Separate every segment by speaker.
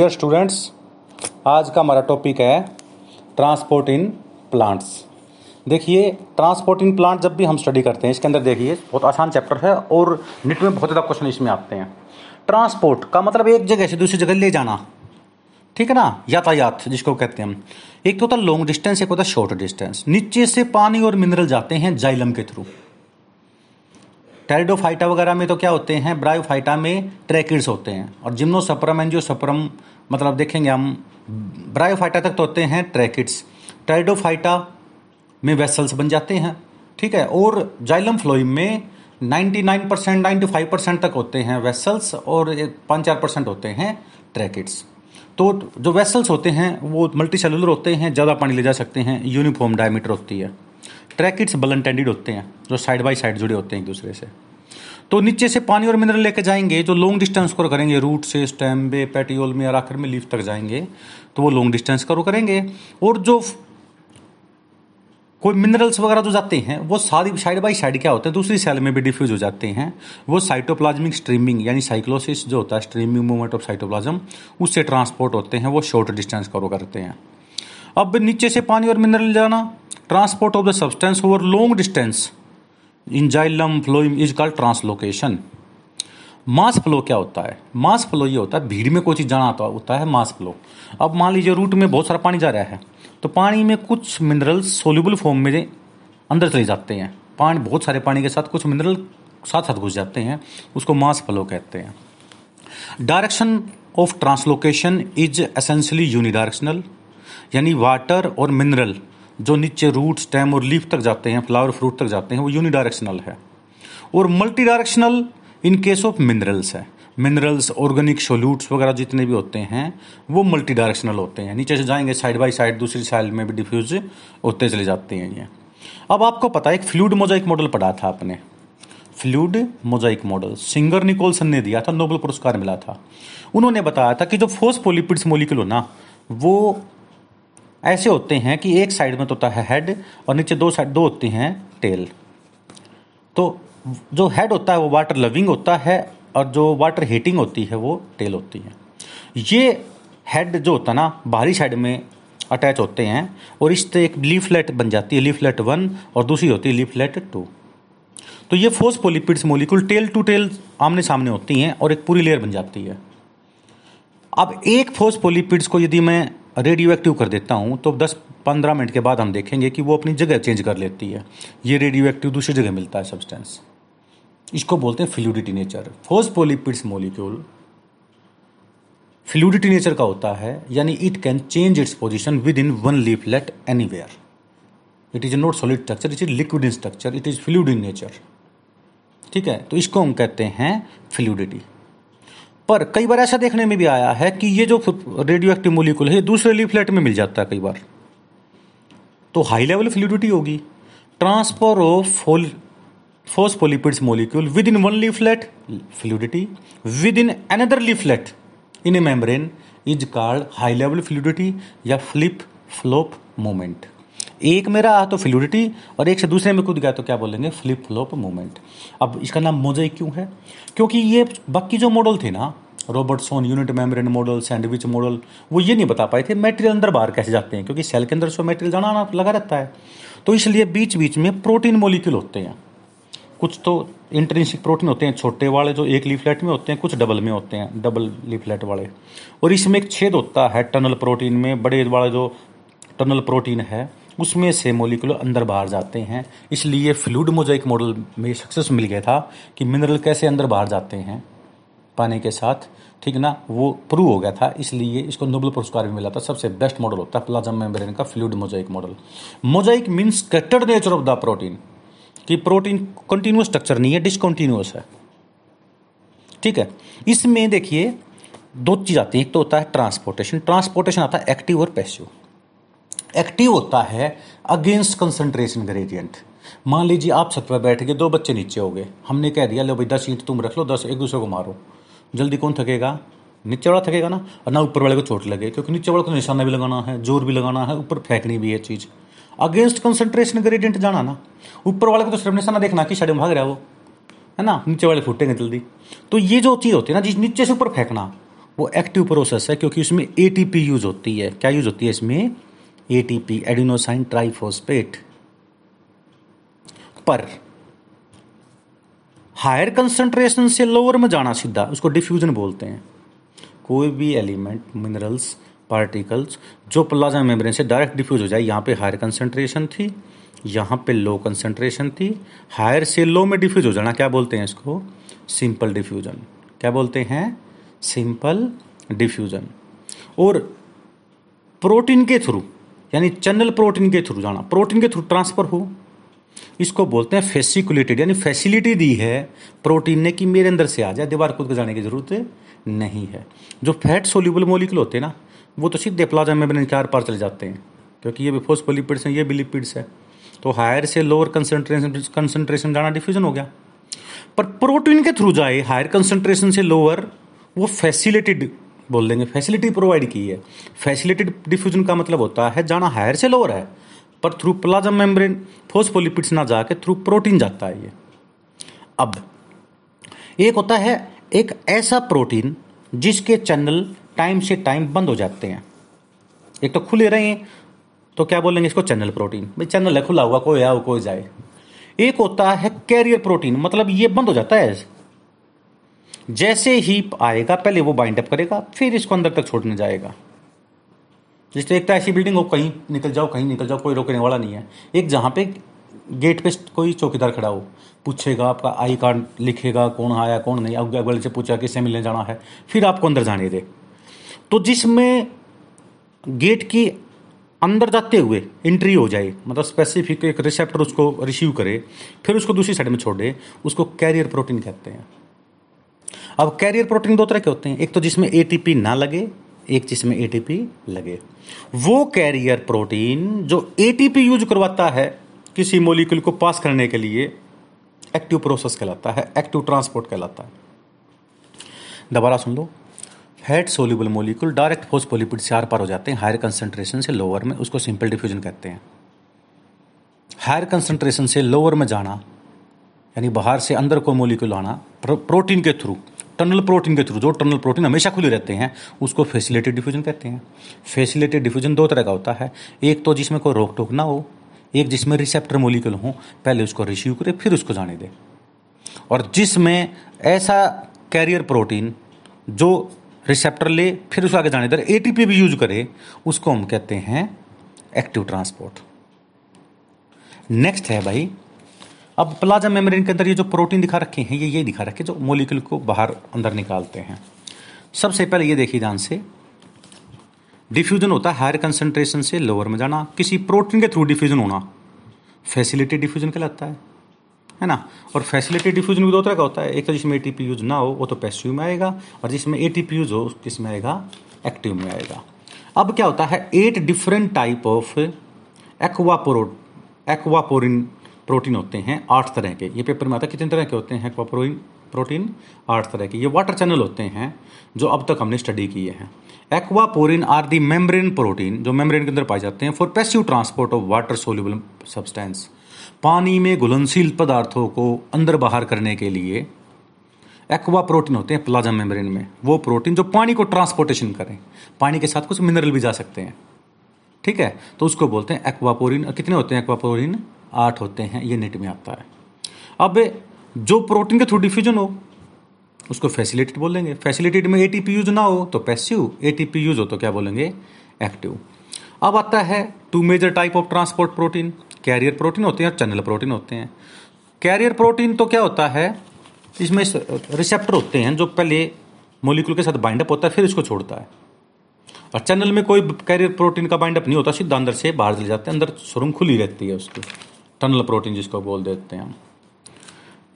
Speaker 1: Dear students आज का हमारा टॉपिक है ट्रांसपोर्ट इन प्लांट्स देखिए ट्रांसपोर्ट इन प्लांट जब भी हम स्टडी करते हैं, इसके अंदर देखिए, बहुत आसान चैप्टर है और निट में बहुत ज़्यादा क्वेश्चन इसमें आते हैं। ट्रांसपोर्ट का मतलब एक जगह से दूसरी जगह ले जाना। ठीक है ना? यातायात, जिसको कहते हैं हम। एक तो होता लॉन्ग डिस्टेंस एक होता शॉर्ट डिस्टेंस नीचे से पानी और मिनरल जाते हैं जाइलम के थ्रू टेरिडोफाइटा वगैरह में तो क्या होते हैं? ब्रायोफाइटा में ट्रैकिड्स होते हैं। और जिम्नोसप्रम एंजियोसप्रम मतलब देखेंगे हम, ब्रायोफाइटा तक तो होते हैं ट्रैकिड्स। टेरिडोफाइटा में वेसल्स बन जाते हैं, ठीक है? और जाइलम फ्लोइम में 99 परसेंट नाइन्टी फाइव परसेंट तक होते हैं वेसल्स और पाँच चार परसेंट होते हैं ट्रैकिड्स। तो जो वेसल्स होते हैं, वो मल्टी सेलुलर होते हैं, ज़्यादा पानी ले जा सकते हैं, यूनिफॉर्म डायमीटर होती है। ट्रैकिड्स बलन टेंडिड होते हैं, जो साइड बाई साइड जुड़े होते हैं एक दूसरे से। तो नीचे से पानी और मिनरल लेके जाएँगे, जो लॉन्ग डिस्टेंस करो करेंगे रूट से स्टेम बे पेटियोल में और आखिर में लीफ तक जाएँगे तो वो लॉन्ग डिस्टेंस करो करेंगे। और जो कोई मिनरल्स वगैरह जो जाते हैं, वो सारी साइड बाई साइड क्या होते हैं? दूसरी सेल में भी डिफ्यूज हो जाते हैं। वो साइटोप्लाज्मिक स्ट्रीमिंग यानी साइक्लोसिस जो होता है स्ट्रीमिंग मूवमेंट ऑफ़ साइटोप्लाज्म उससे ट्रांसपोर्ट होते हैं, वो शॉर्ट डिस्टेंस करो करते हैं। अब नीचे से पानी और मिनरल जाना transport of the substance over long distance in xylem phloem is called translocation. Mass flow क्या होता है? मास फ्लो ये होता है, भीड़ में कोई चीज़ जाना होता है मास फ्लो। अब मान लीजिए रूट में बहुत सारा पानी जा रहा है तो पानी में कुछ मिनरल्स सोल्यूबल फॉर्म में अंदर चले जाते हैं। पानी, बहुत सारे पानी के साथ कुछ मिनरल साथ साथ घुस जाते हैं, उसको मास फ्लो कहते हैं। Direction of translocation is essentially unidirectional यानी वाटर और मिनरल जो नीचे रूट स्टेम और लीफ तक जाते हैं फ्लावर फ्रूट तक जाते हैं, वो यूनिडायरेक्शनल है। और multi directional in case of minerals है। मिनरल्स ऑर्गेनिक सोल्यूट्स वगैरह जितने भी होते हैं, वो मल्टी डायरेक्शनल होते हैं। नीचे से जाएँगे साइड बाई साइड दूसरी साइड में भी डिफ्यूज होते चले जाते हैं ये। अब आपको पता है, एक फ्लूड मोजाइक मॉडल पढ़ा था आपने। Fluid mosaic model Singer Nicolson ने दिया था नोबल पुरस्कार मिला था। उन्होंने बताया था कि जो फोस्फोलिपिड्स मोलिकुल ना, वो ऐसे होते हैं कि एक साइड में तो होता है हेड और नीचे दो साइड दो होती हैं टेल तो जो हेड होता है, वो वाटर लविंग होता है और जो वाटर हीटिंग होती है, वो टेल होती है। ये हेड जो होता है ना, बाहरी साइड में अटैच होते हैं और इससे एक लीफलेट बन जाती है लीफलेट वन और दूसरी होती है लीफलेट टू तो ये phospholipids molecule tail to tail आमने सामने होती हैं और एक पूरी लेयर बन जाती है। अब एक फोस्फोलिपिड्स को यदि मैं रेडियो एक्टिव कर देता हूँ तो 10-15 मिनट के बाद हम देखेंगे कि वो अपनी जगह चेंज कर लेती है। ये रेडियो एक्टिव दूसरी जगह मिलता है सब्सटेंस इसको बोलते हैं fluidity nature phospholipids molecule fluidity nature का होता है, यानी it can change its position within one leaflet anywhere it is not solid structure it is liquid in structure it is fluid in nature ठीक है तो इसको हम कहते हैं फ्लूडिटी पर कई बार ऐसा देखने में भी आया है कि ये जो रेडियो एक्टिव मोलिकुल है दूसरे लीफलेट में मिल जाता है कई बार। तो हाई लेवल फ्लूडिटी होगी। Transfer of phospholipids molecule within one leaflet fluidity within another leaflet in a membrane is called high level fluidity या फ्लिप फ्लोप मोमेंट एक में रहा तो फ्लूडिटी और एक से दूसरे में कूद गया तो क्या बोलेंगे? फ्लिप फ्लॉप मूवमेंट अब इसका नाम मोजाइक क्यों है? क्योंकि ये बाकी जो मॉडल थे ना Robertson unit membrane model sandwich model वो ये नहीं बता पाए थे मेटेरियल अंदर बाहर कैसे जाते हैं, क्योंकि सेल के अंदर सो मेटेरियल जाना आना लगा रहता है। तो इसलिए बीच बीच में प्रोटीन मोलिक्यूल होते हैं। कुछ तो इंटरनेसिक प्रोटीन होते हैं, छोटे वाले जो एक लीफलेट में होते हैं, कुछ डबल में होते हैं डबल लीफलेट वाले। और इसमें एक छेद होता है टनल प्रोटीन में, बड़े वाले जो टनल प्रोटीन है उसमें से मोलिकुलर अंदर बाहर जाते हैं। इसलिए फ्लूड मोजाइक मॉडल में सक्सेस मिल गया था कि मिनरल कैसे अंदर बाहर जाते हैं पानी के साथ। ठीक ना? वो प्रूव हो गया था, इसलिए इसको नोबल पुरस्कार भी मिला था। सबसे बेस्ट मॉडल होता है प्लाज्मा मेम्ब्रेन का fluid mosaic model mosaic means scattered nature of the protein कि प्रोटीन कंटिन्यूस स्ट्रक्चर नहीं है डिसकंटिन्यूस है। ठीक है? इसमें देखिए, दो चीज़ आती है। एक तो होता है ट्रांसपोर्टेशन ट्रांसपोर्टेशन आता है एक्टिव और पैसिव एक्टिव होता है अगेंस्ट कंसंट्रेशन ग्रेडियंट मान लीजिए आप छत पर बैठ गए, दो बच्चे नीचे हो गए। हमने कह दिया, लो भाई, दस ईंट तुम रख लो, दस एक दूसरे को मारो। जल्दी कौन थकेगा? नीचे वाला थकेगा ना? और ना ऊपर वाले को चोट लगे, क्योंकि नीचे वाले को निशाना भी लगाना है, ज़ोर भी लगाना है, ऊपर फेंकनी भी है चीज़। अगेंस्ट कंसंट्रेशन ग्रेडियंट जाना ना। ऊपर वाले को तो सिर्फ़ निशाना देखना, कि साइड में भाग रहा है वो। है ना? नीचे वाले फूटेंगे जल्दी। तो ये जो चीज़ होती है ना, जिस नीचे से ऊपर फेंकना, वो एक्टिव प्रोसेस है, क्योंकि उसमें एटीपी यूज़ होती है। क्या यूज़ होती है इसमें? एटीपी एडिनोसाइन ट्राइफोस्पेट पर हायर कंसंट्रेशन से लोअर में जाना सीधा, उसको डिफ्यूजन बोलते हैं। कोई भी एलिमेंट मिनरल्स पार्टिकल्स जो प्लाज्मा मेम्ब्रेन से डायरेक्ट डिफ्यूज हो जाए, यहाँ पे हायर कंसंट्रेशन थी, यहाँ पे लो कंसंट्रेशन थी हायर से लो में डिफ्यूज हो जाना, क्या बोलते हैं इसको? सिंपल डिफ्यूजन क्या बोलते हैं? सिंपल डिफ्यूजन और प्रोटीन के थ्रू यानी चैनल प्रोटीन के थ्रू जाना, प्रोटीन के थ्रू ट्रांसफ़र हो। इसको बोलते हैं फेसिकुलेटेड, यानी फैसिलिटी दी है प्रोटीन ने कि मेरे अंदर से आ जाए, दीवार कूद कर जाने की ज़रूरत नहीं है। जो फैट सोल्यूबल मोलिकुल होते हैं ना, वो तो सीधे प्लाजा में के आर पार चले जाते हैं, क्योंकि ये भी फोस्फोलिपिड्स हैं, ये भी लिपिड्स है। तो हायर से लोअर कंसनट्रेशन कंसंट्रेशन जाना डिफ्यूजन हो गया। पर प्रोटीन के थ्रू जाए, हायर कंसनट्रेशन से लोअर, वो फैसिलिटेड बोल देंगे फैसिलिटी प्रोवाइड की है। फैसिलिटेड डिफ्यूजन का मतलब होता है, जाना हायर से लोअर है, पर थ्रू प्लाज्मा मेम्ब्रेन फोस्फोलिपिड्स ना जाके थ्रू प्रोटीन जाता है ये। अब, एक होता है, एक ऐसा प्रोटीन जिसके चैनल टाइम से टाइम बंद हो जाते हैं। एक तो खुले रहे तो क्या बोलेंगे इसको चैनल प्रोटीन भाई चैनल है, खुला हुआ, कोई आओ, कोई जाए। एक होता है कैरियर प्रोटीन मतलब ये बंद हो जाता है। जैसे ही आएगा, पहले वो बाइंड अप करेगा, फिर इसको अंदर तक छोड़ने जाएगा। जिस तरह एक तो ऐसी बिल्डिंग हो, कहीं निकल जाओ, कहीं निकल जाओ, कोई रोकने वाला नहीं है। एक जहाँ पे गेट पे कोई चौकीदार खड़ा हो, पूछेगा आपका आई कार्ड लिखेगा, कौन आया, कौन नहीं अगले से पूछा किससे मिलने जाना है, फिर आपको अंदर जाने दे। तो जिसमें गेट की अंदर जाते हुए एंट्री हो जाए मतलब स्पेसिफिक एक रिसेप्टर उसको रिसीव करे, फिर उसको दूसरी साइड में छोड़ दे, उसको कैरियर प्रोटीन कहते हैं। अब कैरियर प्रोटीन दो तरह के होते हैं। एक तो जिसमें एटीपी ना लगे, एक जिसमें एटीपी लगे। वो कैरियर प्रोटीन जो एटीपी यूज़ करवाता है किसी मोलिक्यूल को पास करने के लिए एक्टिव प्रोसेस कहलाता है एक्टिव ट्रांसपोर्ट कहलाता है। दोबारा सुन लो। Fat soluble molecule direct phospholipid से आर पार हो जाते हैं हायर कंसंट्रेशन से लोअर में, उसको सिंपल डिफ्यूजन कहते हैं। हायर कंसंट्रेशन से लोअर में जाना, यानी बाहर से अंदर को मोलिक्यूल आना प्रोटीन के थ्रू टनल प्रोटीन के थ्रू, जो टनल प्रोटीन हमेशा खुले रहते हैं, उसको फैसिलेटेड डिफ्यूजन कहते हैं। फैसिलेटेड डिफ्यूजन दो तरह का होता है। एक तो जिसमें कोई रोक टोक ना हो, एक जिसमें रिसेप्टर मोलिकुल हो, पहले उसको रिसीव करे, फिर उसको जाने दे। और जिसमें ऐसा कैरियर प्रोटीन जो रिसेप्टर ले, फिर उसको आगे जाने दे एटीपी भी यूज़ करे, उसको हम कहते हैं एक्टिव ट्रांसपोर्ट नेक्स्ट है भाई अब प्लाज्मा मेम्ब्रेन के अंदर ये जो प्रोटीन दिखा रखे हैं, ये ये दिखा रखे जो मोलिक्यूल को बाहर, अंदर निकालते हैं। सबसे पहले ये देखिए ध्यान से। डिफ्यूजन होता है हायर कंसंट्रेशन से लोअर में जाना। किसी प्रोटीन के थ्रू डिफ्यूजन होना। फैसिलिटी डिफ्यूजन कहलाता है। है ना? और फैसिलिटी डिफ्यूजन भी दो तरह का होता है। एक तो जिसमें एटीपी यूज़ ना हो, वो तो पैसिव में आएगा, और जिसमें एटीपी यूज़ हो किसमें आएगा एक्टिव में आएगा। अब क्या होता है? Eight different type of aquapor aquaporin protein होते हैं आठ तरह के। ये पेपर में आता है, कितने तरह के होते हैं एक्वापोरिन प्रोटीन आठ तरह के। ये वाटर चैनल होते हैं, जो अब तक हमने स्टडी किए हैं। Aquaporin are the membrane protein जो मेम्ब्रेन के अंदर पाए जाते हैं for passive transport of water soluble substance पानी में घुलनशील पदार्थों को अंदर बाहर करने के लिए एक्वा प्रोटीन होते हैं प्लाज्मा मेम्ब्रेन में। वो प्रोटीन जो पानी को ट्रांसपोर्टेशन करें। पानी के साथ कुछ मिनरल भी जा सकते हैं। ठीक है? तो उसको बोलते हैं एक्वापोरिन कितने होते हैं एक्वापोरिन आठ होते हैं, ये नेट में आता है। अब जो प्रोटीन के थ्रू डिफ्यूजन हो, उसको फैसिलिटेड बोलेंगे। फैसिलिटेड में एटीपी यूज़ ना हो तो पैसिव एटीपी यूज़ हो तो क्या बोलेंगे? एक्टिव अब आता है two major type of transport protein carrier protein होते हैं और चैनल प्रोटीन होते हैं। कैरियर प्रोटीन तो क्या होता है? इसमें रिसेप्टर होते हैं, जो पहले मोलिकुल के साथ बाइंडअप होता है, फिर इसको छोड़ता है। और चैनल में कोई कैरियर प्रोटीन का बाइंडअप नहीं होता, सीधा अंदर से बाहर चले जाते हैं, अंदर सुरंग खुली रहती है उसकी। टनल प्रोटीन जिसको बोल देते हैं हम।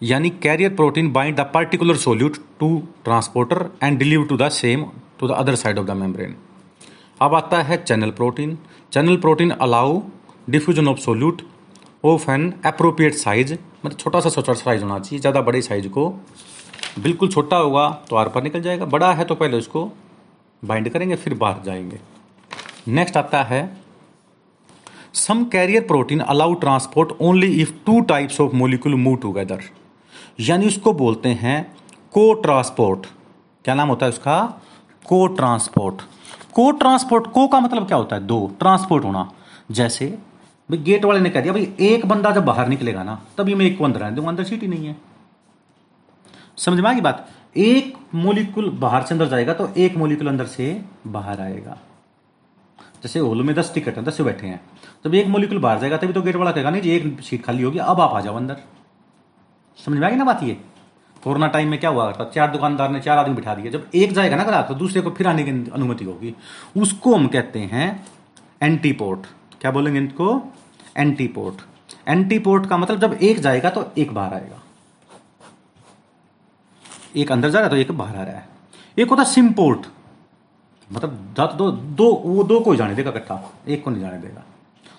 Speaker 1: यानी carrier protein bind the particular solute to transporter and deliver to the same to the other side of the membrane अब आता है channel protein channel protein allow diffusion of solute of an appropriate size मतलब छोटा सा छोटा size होना चाहिए, ज़्यादा बड़े साइज़ को। बिल्कुल छोटा होगा तो आर पर निकल जाएगा, बड़ा है तो पहले उसको बाइंड करेंगे, फिर बाहर जाएँगे। नेक्स्ट आता है some carrier protein allow transport only if two types of molecule move together यानी उसको बोलते हैं को ट्रांसपोर्ट क्या नाम होता है उसका? को ट्रांसपोर्ट को ट्रांसपोर्ट को का मतलब क्या होता है? दो। ट्रांसपोर्ट होना। जैसे, भाई गेट वाले ने कह दिया, भाई एक बंदा जब बाहर निकलेगा ना, तभी मैं एक को अंदर आने दूँगा, अंदर सीट ही नहीं है। समझ में आएगी बात? एक मोलिकुल बाहर से अंदर जाएगा तो एक मोलिकुल अंदर से बाहर आएगा। जैसे होल में दस टिकट है, दस बैठे हैं। जब एक मोलिकुल बाहर जाएगा, तभी तो गेट वाला कहेगा, नहीं जी, एक सीट खाली होगी, अब आप आ जाओ अंदर। समझ में आएगी ना बात ये? कोरोना टाइम में क्या हुआ? करता चार दुकानदार ने चार आदमी बिठा दिए। जब एक जाएगा ना ग्राहक तो दूसरे को फिर आने की अनुमति होगी। उसको हम कहते हैं एंटीपोर्ट क्या बोलेंगे इनको? एंटीपोर्ट एंटीपोर्ट का मतलब जब एक जाएगा तो एक बाहर आएगा। एक अंदर जा रहा है तो एक बाहर आ रहा है। एक होता सिमपोर्ट मतलब दो दो वो दो को जाने देगा इकट्ठा। एक को नहीं जाने देगा।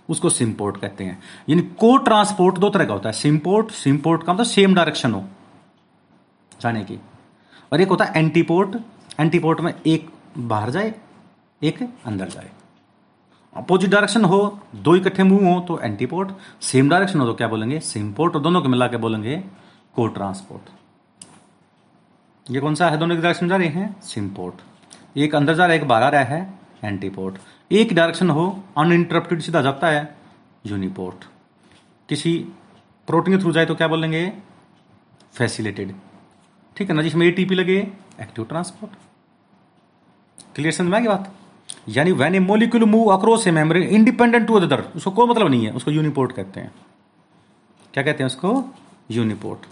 Speaker 1: उसको सिमपोर्ट कहते हैं। यानी को ट्रांसपोर्ट दो तरह का होता है। सिमपोर्ट सिमपोर्ट का मतलब सेम डायरेक्शन हो, जाने की। और एक होता है एंटीपोर्ट एंटीपोर्ट में एक बाहर जाए, एक अंदर जाए। अपोजिट डायरेक्शन हो, दो इकट्ठे मूव हो तो एंटीपोर्ट सेम डायरेक्शन हो तो क्या बोलेंगे? सिमपोर्ट और दोनों को मिला के बोलेंगे को ट्रांसपोर्ट ये कौन सा है? दोनों की डायरेक्शन जा रहे हैं। सिमपोर्ट एक अंदर जा रहा है, एक बाहर आ रहा है एंटीपोर्ट एक डायरेक्शन हो अनइंटरप्टेड सीधा जाता है यूनिपोर्ट किसी प्रोटीन के थ्रू जाए तो क्या बोलेंगे फैसिलिटेड ठीक है ना जिसमें एटीपी लगे एक्टिव ट्रांसपोर्ट क्लियर समझ में आ बात? यानी when a molecule move across a memory independent to other उसको कोई मतलब नहीं है, उसको यूनिपोर्ट कहते हैं। क्या कहते हैं उसको? Uniport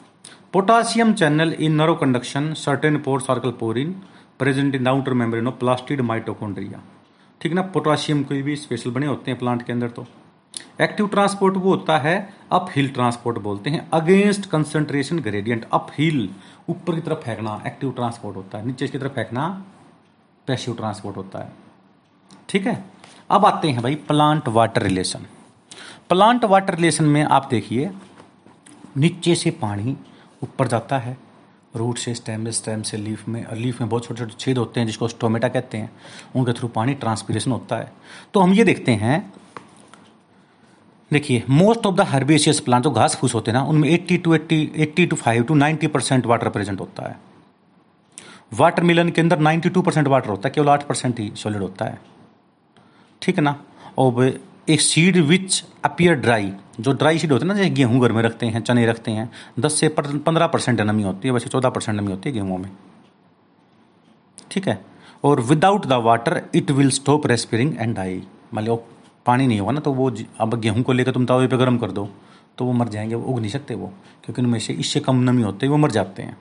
Speaker 1: potassium channel in narrow conduction certain pore circle porin present in outer membrane of plastid mitochondria ठीक ना पोटासियम के भी स्पेशल बने होते हैं प्लांट के अंदर तो। एक्टिव ट्रांसपोर्ट वो होता है अप हिल ट्रांसपोर्ट बोलते हैं। Against concentration gradient uphill ऊपर की तरफ़ फेंकना, एक्टिव ट्रांसपोर्ट होता है। नीचे की तरफ़ फेंकना, पैसिव ट्रांसपोर्ट होता है। ठीक है? अब आते हैं भाई plant water relation. Plant water relation में आप देखिए, नीचे से पानी ऊपर जाता है रूट से, स्टेम स्टेम से, लीफ में, और लीफ में बहुत छोटे छोटे छेद होते हैं, जिसको स्टोमेटा कहते हैं। उनके थ्रू पानी ट्रांसपीरेशन होता है। तो हम ये देखते हैं, देखिए most of the herbaceous plant जो घास फूस होते हैं ना, उनमें 80 to 80 80 to 5 to 90 percent water present होता है। वाटर मिलन के अंदर 92 परसेंट वाटर होता है, केवल 8 परसेंट ही सॉलिड होता है। ठीक है ना? और एक सीड विच अपियर ड्राई जो ड्राई सीड होते हैं ना, जैसे गेहूँ घर में रखते हैं, चने रखते हैं, दस से पंद्रह परसेंट नमी होती है, वैसे चौदह परसेंट नमी होती है गेहूँ में। ठीक है? और without the water it will stop respiring and die मान लो पानी नहीं होगा ना तो वो अब गेहूँ को लेकर तुम तवे पे गर्म कर दो तो वो मर जाएँगे, वो उग नहीं सकते वो, क्योंकि उनमें से इससे कम नमी होती है, वो मर जाते हैं।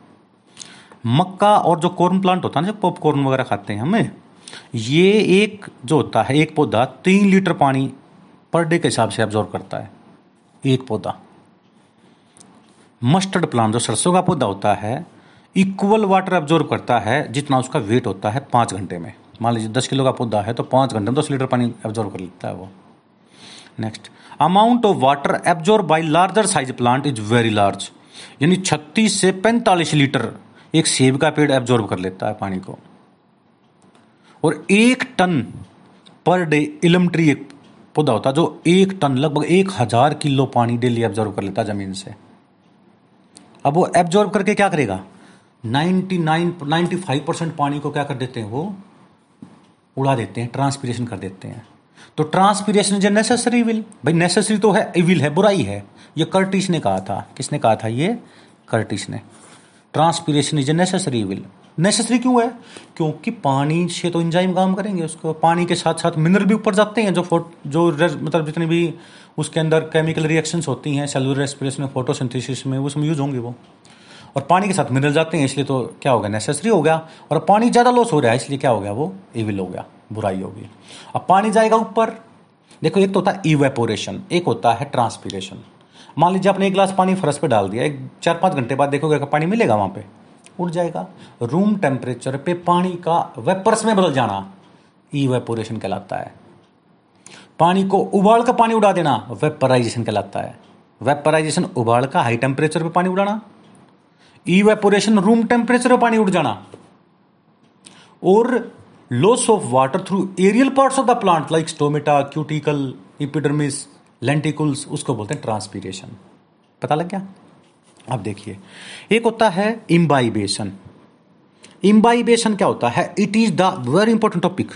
Speaker 1: मक्का और जो कॉर्न प्लांट होता है ना, जो पॉपकॉर्न वगैरह खाते हैं हमें, ये एक जो होता है, एक पौधा तीन लीटर पानी पर डे के हिसाब से एब्जॉर्व करता है। एक पौधा। मस्टर्ड प्लांट जो सरसों का पौधा होता है इक्वल वाटर एब्जॉर्व करता है, जितना उसका वेट होता है पाँच घंटे में। मान लीजिए दस किलो का पौधा है तो पाँच घंटे में दस लीटर पानी एब्जॉर्व कर लेता है वो। Next amount of water absorb by larger size plant is very large यानी छत्तीस से पैंतालीस लीटर एक सेब का पेड़ एब्जॉर्व कर लेता है पानी को। और एक टन पर डे इलम ट्री एक पौधा होता जो एक टन, लगभग एक हज़ार किलो पानी डेली एब्जॉर्व कर लेता ज़मीन से। अब वो एब्जॉर्व करके क्या करेगा? 99 95 परसेंट पानी को क्या कर देते हैं वो? उड़ा देते हैं ट्रांसपीरेशन कर देते हैं। तो ट्रांसपीरेशन इज़ नेसेसरी विल भाई नेसेसरी तो है विल है, बुराई है। ये कर्टिस ने कहा था। किसने कहा था ये? कर्टिस ने। Transpiration is a necessary evil necessary क्यों है? क्योंकि पानी से तो इंजाइम काम करेंगे, उसको पानी के साथ साथ मिनरल भी ऊपर जाते हैं, जो जो मतलब जितनी भी उसके अंदर केमिकल रिएक्शंस होती हैं सेलुलर रेस्पिरेशन में फोटोसिंथेसिस में उसमें यूज़ होंगे वो। और पानी के साथ मिनरल जाते हैं, इसलिए तो क्या हो गया? नेसेसरी हो गया। और पानी ज़्यादा लॉस हो रहा है, इसलिए क्या हो गया वो? एविल हो गया, बुराई होगी अब पानी जाएगा ऊपर। देखो, एक तो होता है इवेपोरेशन एक होता है ट्रांसपीरेशन मान लीजिए आपने एक गिलास पानी फर्श पे डाल दिया, एक चार पाँच घंटे बाद देखोगे पानी मिलेगा वहाँ पे। उड़ जाएगा। रूम टेम्परेचर पे पानी का वेपर्स में बदल जाना इवेपोरेशन कहलाता है। पानी को उबाल कर पानी उड़ा देना वेपराइजेशन कहलाता है। वेपराइजेशन उबाल का हाई टेम्परेचर पे पानी उड़ाना। ई वेपोरेशन रूम टेम्परेचर पे पानी उड़ जाना। और loss of water through aerial parts of the plant like stomata cuticle epidermis lenticels उसको बोलते हैं ट्रांसपीरेशन पता लग गया? अब देखिए, एक होता है इम्बाइबेशन इम्बाइबेशन क्या होता है? It is the very important topic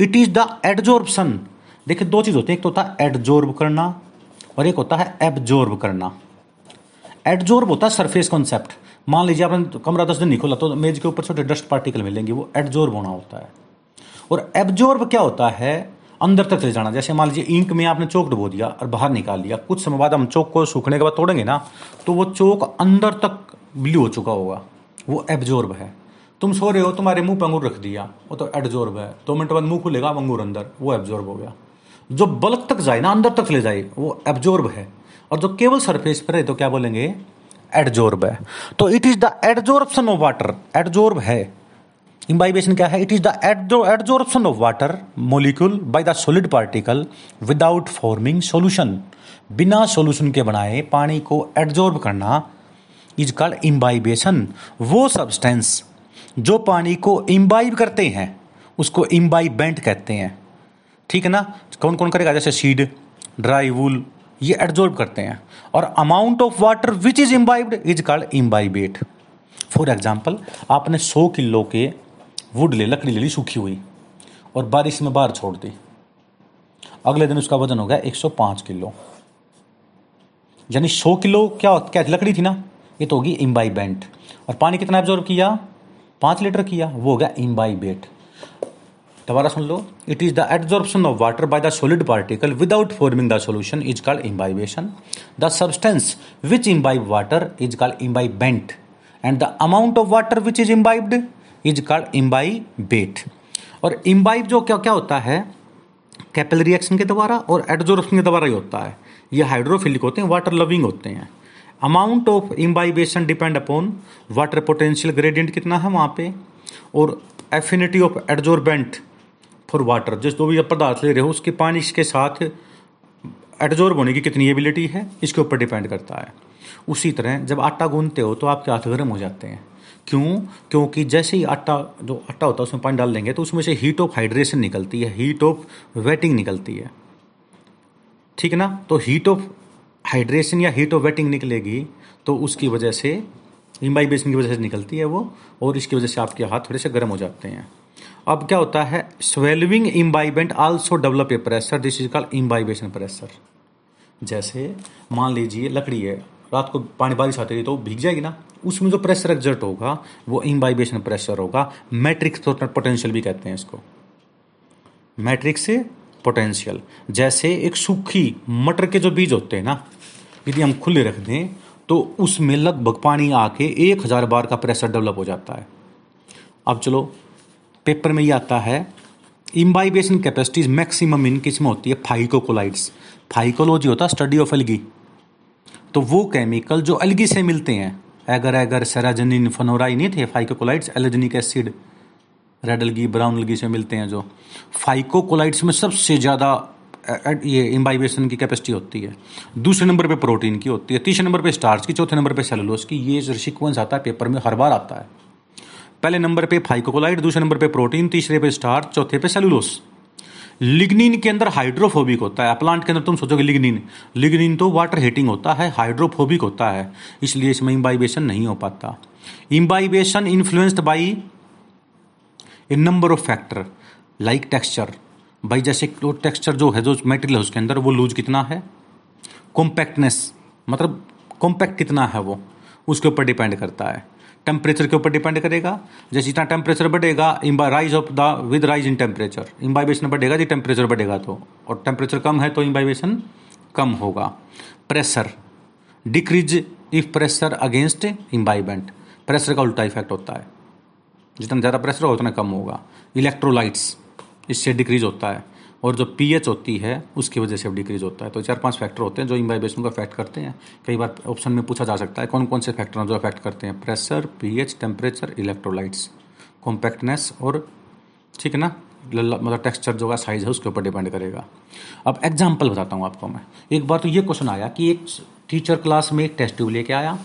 Speaker 1: it is the adsorption देखिए, दो चीज़ होती है। एक तो होता है एडजोर्ब करना और एक होता है एब्जॉर्ब करना। एडजोर्ब होता है सरफेस कॉन्सेप्ट मान लीजिए, आपने कमरा दस दिन नहीं खोला तो मेज के ऊपर छोटे डस्ट पार्टिकल मिलेंगे, वो एडजोर्ब होना होता है। और एब्जॉर्ब क्या होता है? अंदर तक ले जाना। जैसे मान लीजिए इंक में आपने चौक डुबो दिया और बाहर निकाल लिया, कुछ समय बाद हम चौक को सूखने के बाद तोड़ेंगे ना तो वो चौक अंदर तक ब्लू हो चुका होगा। वो एब्जॉर्ब है। तुम सो रहे हो, तुम्हारे मुँह पर अंगूर रख दिया, वो तो एडजॉर्ब है। दो मिनट बाद मुँह खुलेगा, अंगूर अंदर, वो एब्जॉर्ब हो गया। जो बल्क तक जाए ना, अंदर तक ले जाए, वो एब्जॉर्ब है। और जो केवल सरफेस पर है तो क्या बोलेंगे? एडजॉर्ब है। तो it is the adsorption of water adsorb है। इम्बाइबेशन क्या है? It is the adsorption of water molecule by the solid particle without forming solution बिना सॉल्यूशन के बनाए पानी को एडजॉर्ब करना इज़ कॉल्ड इम्बाइबेशन वो सब्सटेंस जो पानी को इम्बाइब करते हैं, उसको इम्बाइबेंट कहते हैं। ठीक है ना? कौन कौन करेगा? जैसे सीड ड्राई वूल ये एडजॉर्ब करते हैं। और amount of water which is imbibed is called imbibate for example आपने सौ किलो के वुड ले, लकड़ी ले ली, सूखी हुई, और बारिश में बाहर छोड़ दी। अगले दिन उसका वज़न हो गया 105 किलो। यानी 100 किलो क्या क्या लकड़ी थी ना? ये तो होगी इम्बाइबेंट और पानी कितना एब्जॉर्व किया? पाँच लीटर किया, वो हो गया इम्बाइबेट दोबारा सुन लो। It is the absorption of water by the solid particle without forming the solution is called imbibition the substance which imbibe water is called imbibant and the amount of water which is imbibed is called imbibate और imbibe जो क्या क्या होता है? कैपल reaction के द्वारा और एडजोर्प्शन के द्वारा ही होता है। ये हाइड्रोफिलिक होते हैं, वाटर लविंग होते हैं। Amount of imbibition depend upon water potential gradient कितना है वहाँ पे, और affinity of adsorbent for water. जिस जो भी आप पदार्थ ले रहे हो, उसके पानी के साथ एडजोर्ब होने की कितनी एबिलिटी है, इसके ऊपर डिपेंड करता है। उसी तरह जब आटा गूंदते हो तो आपके हाथ गर्म हो जाते हैं। क्यों? क्योंकि जैसे ही आटा, जो आटा होता है, उसमें पानी डाल देंगे तो उसमें से हीट ऑफ़ हाइड्रेशन निकलती है हीट ऑफ़ वेटिंग निकलती है। ठीक है ना? तो हीट ऑफ़ हाइड्रेशन या हीट ऑफ़ वेटिंग निकलेगी तो उसकी वजह से इम्बाइबेशन की वजह से निकलती है वो, और इसकी वजह से आपके हाथ थोड़े से गर्म हो जाते हैं। अब क्या होता है? Swelling imbibant also develop a pressure this is called imbibition pressure जैसे, मान लीजिए, लकड़ी है। रात को पानी बारिश आती है तो भीग जाएगी ना। उसमें जो प्रेशर एग्जर्ट होगा, वो इम्बाइबेशन प्रेशर होगा। मैट्रिक्स पोटेंशियल भी कहते हैं इसको। मैट्रिक्स पोटेंशियल जैसे एक सूखी मटर के जो बीज होते हैं ना, यदि हम खुले रख दें तो उसमें लगभग पानी आके एक हज़ार बार का प्रेशर डेवलप हो जाता है। अब चलो पेपर में ये आता है इम्बाइबेशन कैपेसिटीज मैक्सिमम इन किसमें होती है? फाइकोकोलाइड्स फाइकोलॉजी होता है स्टडी ऑफ़ एल्गी तो वो केमिकल जो अलगी से मिलते हैं। एगर एगर सेराजनिन नहीं थे phycocolloids alginic acid red algae brown algae से मिलते हैं जो। फाइकोकोलाइड्स में सबसे ज़्यादा ये इम्बाइबेशन की कैपेसिटी होती है। दूसरे नंबर पे प्रोटीन की होती है। तीसरे नंबर पे स्टार्च की, चौथे नंबर पे सेलुलोज की। ये जो सिक्वेंस आता है पेपर में हर बार आता है। पहले नंबर पे फाइकोकोलाइड दूसरे नंबर पे प्रोटीन तीसरे पे स्टार्च चौथे पे सेलुलोज लिग्निन के अंदर हाइड्रोफोबिक होता है। प्लांट के अंदर तुम सोचोगे लिग्निन। लिग्निन तो वाटर हीटिंग होता है, हाइड्रोफोबिक होता है, इसलिए इसमें इम्बाइबेशन नहीं हो पाता। Imbibition influenced by a number of factor like texture भाई जैसे तो टेक्सचर जो है, जो मेटेरियल है उसके अंदर, वो लूज कितना है? कॉम्पैक्टनेस मतलब कॉम्पैक्ट कितना है वो? उसके ऊपर डिपेंड करता है। टेम्परेचर के ऊपर डिपेंड करेगा। जैसे जितना टेम्परेचर बढ़ेगा rise of the with rise in temperature imbibition बढ़ेगा जी टेम्परेचर बढ़ेगा तो। और टेम्परेचर कम है तो इम्बाइबेशन कम होगा। Pressure decrease if pressure against imbibant pressure का उल्टा इफ़ेक्ट होता है। जितना ज़्यादा प्रेशर होगा, उतना कम होगा। इलेक्ट्रोलाइट्स इससे डिक्रीज होता है। और जो पीएच होती है, उसकी वजह से अब डिक्रीज होता है। तो चार पाँच फैक्टर होते हैं जो इम्बाइबेशन को अफेक्ट करते हैं। कई बार ऑप्शन में पूछा जा सकता है कौन कौन से फैक्टर हैं जो अफेक्ट करते हैं। Pressure pH temperature electrolytes compactness और, ठीक है ना? मतलब टेक्सचर जो है साइज़ है, उसके ऊपर डिपेंड करेगा। अब एग्ज़ाम्पल बताता हूँ आपको मैं। एक बार तो ये क्वेश्चन आया कि एक टीचर क्लास में एक टेस्ट ट्यूब लेके आया।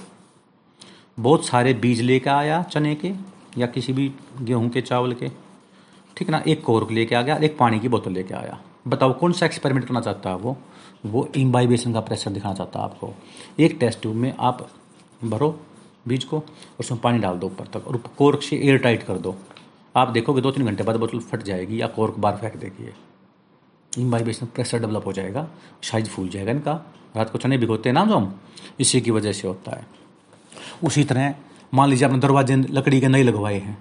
Speaker 1: बहुत सारे बीज लेके आया चने के या किसी भी गेहूँ के चावल के। ठीक है ना, एक कोर्क लेके आ गया, एक पानी की बोतल लेके आया। बताओ, कौन सा एक्सपेरिमेंट करना चाहता है वो? वो इम्बाइबेशन का प्रेशर दिखाना चाहता है आपको। एक टेस्ट ट्यूब में आप भरो बीज को और उसमें पानी डाल दो ऊपर तक और कोर्क से एयर टाइट कर दो। आप देखोगे दो तीन घंटे बाद बोतल फट जाएगी या कोर्क बार फेंक देगी इम्बाइबेशन प्रेशर डेवलप हो जाएगा साइज़ फूल जाएगा इनका। रात को चने भिगोते हैं ना जो हम, इसी की वजह से होता है। उसी तरह मान लीजिए आपने दरवाजे, लकड़ी के नहीं लगवाए हैं।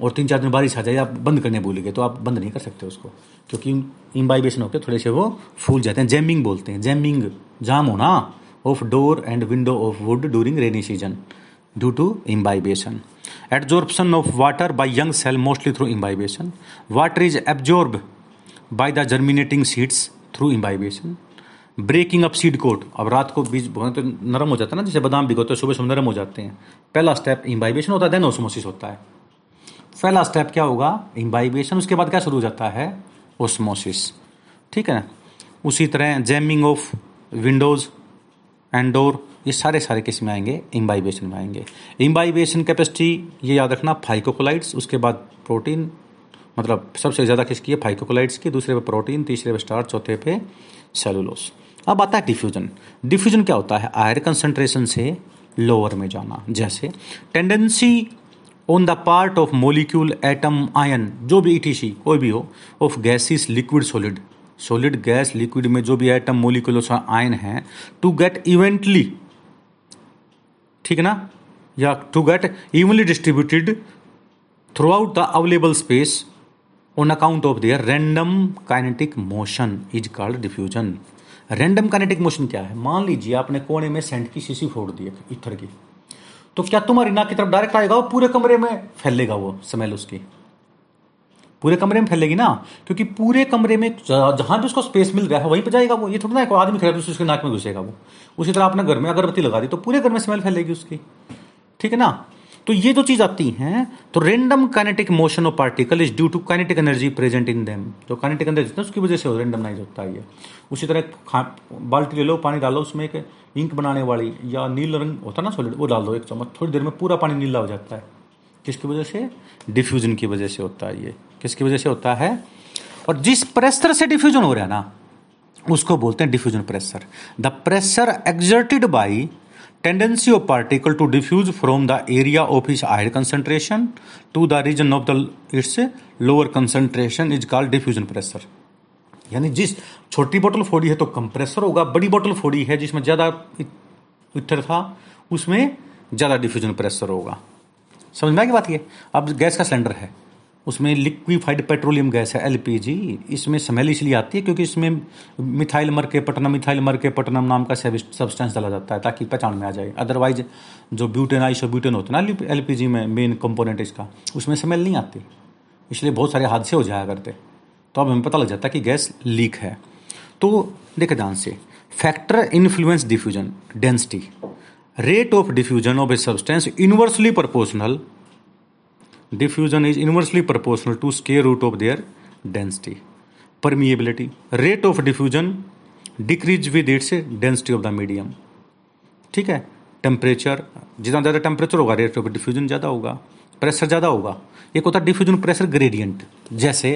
Speaker 1: और तीन चार दिन बारिश आ जाए, आप बंद करने भूल गए तो आप बंद नहीं कर सकते उसको। क्योंकि इम्बाइबेशन होकर थोड़े से वो फूल जाते हैं। जैमिंग बोलते हैं, जैमिंग, जाम होना of door and window of wood during rainy season due to imbibition absorption of water by young cell mostly through imbibition water is absorb by the germinating seeds through imbibition breaking up seed coat अब रात को बीज तो नरम हो जाता है ना, जैसे बादाम भिगोते हैं सुबह सुबह नरम हो जाते हैं। पहला स्टेप इम्बाइबेशन होता है देन ओसमोसिस होता है। पहला स्टेप क्या होगा? इम्बाइबेशन उसके बाद क्या शुरू हो जाता है? ओस्मोसिस ठीक है उसी तरह jamming of windows and door ये सारे सारे किसमें आएँगे? इम्बाइबेशन में आएँगे। इम्बाइबेशन कैपेसिटी ये याद रखना फाइकोकोलाइट्स उसके बाद प्रोटीन मतलब सबसे ज़्यादा किसकी है? फाइकोकोलाइट्स की, दूसरे पे प्रोटीन तीसरे पे स्टार्च चौथे पे सेलुलोस अब आता है डिफ्यूजन डिफ्यूजन क्या होता है? हायर कंसंट्रेशन से लोअर में जाना, जैसे tendency on the part of molecule atom ion जो भी इटीसी कोई भी हो of gases liquid solid solid gas liquid में जो भी एटम मोलिक्यूल आयन है टू गेट इवेंटली ठीक है ना? या to get evenly distributed throughout the available space on account of their random kinetic motion is called diffusion random kinetic motion क्या है? मान लीजिए आपने कोने में सेंट की शीशी फोड़ दी इथर की। तो क्या तुम्हारी नाक की तरफ़ डायरेक्ट आएगा वो पूरे कमरे में? फैलेगा वो स्मेल उसकी। पूरे कमरे में फैलेगी ना? क्योंकि पूरे कमरे में जहाँ भी उसको स्पेस मिल रहा है, वहीं पर जाएगा वो। ये थोड़ा ना कोई आदमी खड़ा तो उसके नाक में घुसेगा वो। उसी तरह आपने घर में अगरबत्ती लगा दी तो पूरे घर में स्मेल फैलेगी उसकी। ठीक है ना? तो ये जो चीज़ आती हैं तो random kinetic motion of particle is due to kinetic energy present in them जो काइनेटिक एनर्जी है, उसकी वजह से रेंडमनाइज होता है ये। उसी तरह बाल्टी ले लो, पानी डालो, उसमें एक इंक बनाने वाली या नील रंग, होता है ना सॉलिड वो डाल दो एक चम्मच। थोड़ी देर में पूरा पानी नीला हो जाता है। किसकी वजह से? डिफ्यूजन की वजह से होता है ये। किसकी वजह से होता है? और जिस प्रेसर से डिफ्यूजन हो रहा है ना, उसको बोलते हैं diffusion pressure the pressure exerted by tendency of particle to diffuse from the area of is higher concentration to the region of the its lower concentration is called diffusion pressure यानी जिस छोटी बोतल फोड़ी है तो कंप्रेसर होगा, बड़ी बोतल फोड़ी है जिसमें ज़्यादा इथर था, उसमें ज़्यादा डिफ्यूजन प्रेशर होगा। समझ में आ बात ये? अब गैस का सिलेंडर है, उसमें लिक्विफाइड पेट्रोलियम गैस है एलपीजी इसमें स्मेल इसलिए आती है क्योंकि इसमें मिथाइल मर के पटनम मिथाइल मर के पटनम नाम का सब्सटेंस डाला जाता है ताकि पहचान में आ जाए। अदरवाइज़ जो ब्यूटेन आइसो ब्यूटेन होता है ना एलपीजी में मेन कंपोनेंट इसका, उसमें स्मेल नहीं आती। इसलिए बहुत सारे हादसे हो जाया करते। तो अब हमें पता लग जाता है कि गैस लीक है। तो देखे ध्यान से, factor influence diffusion, density, rate of diffusion of a substance inversely proportional diffusion is inversely proportional to square root of their density permeability rate of diffusion decrease with its density of the medium ठीक है? Temperature, जितना ज़्यादा temperature होगा, rate of diffusion ज़्यादा होगा, pressure ज़्यादा होगा। एक होता है डिफ्यूजन प्रेशर ग्रेडियंट, जैसे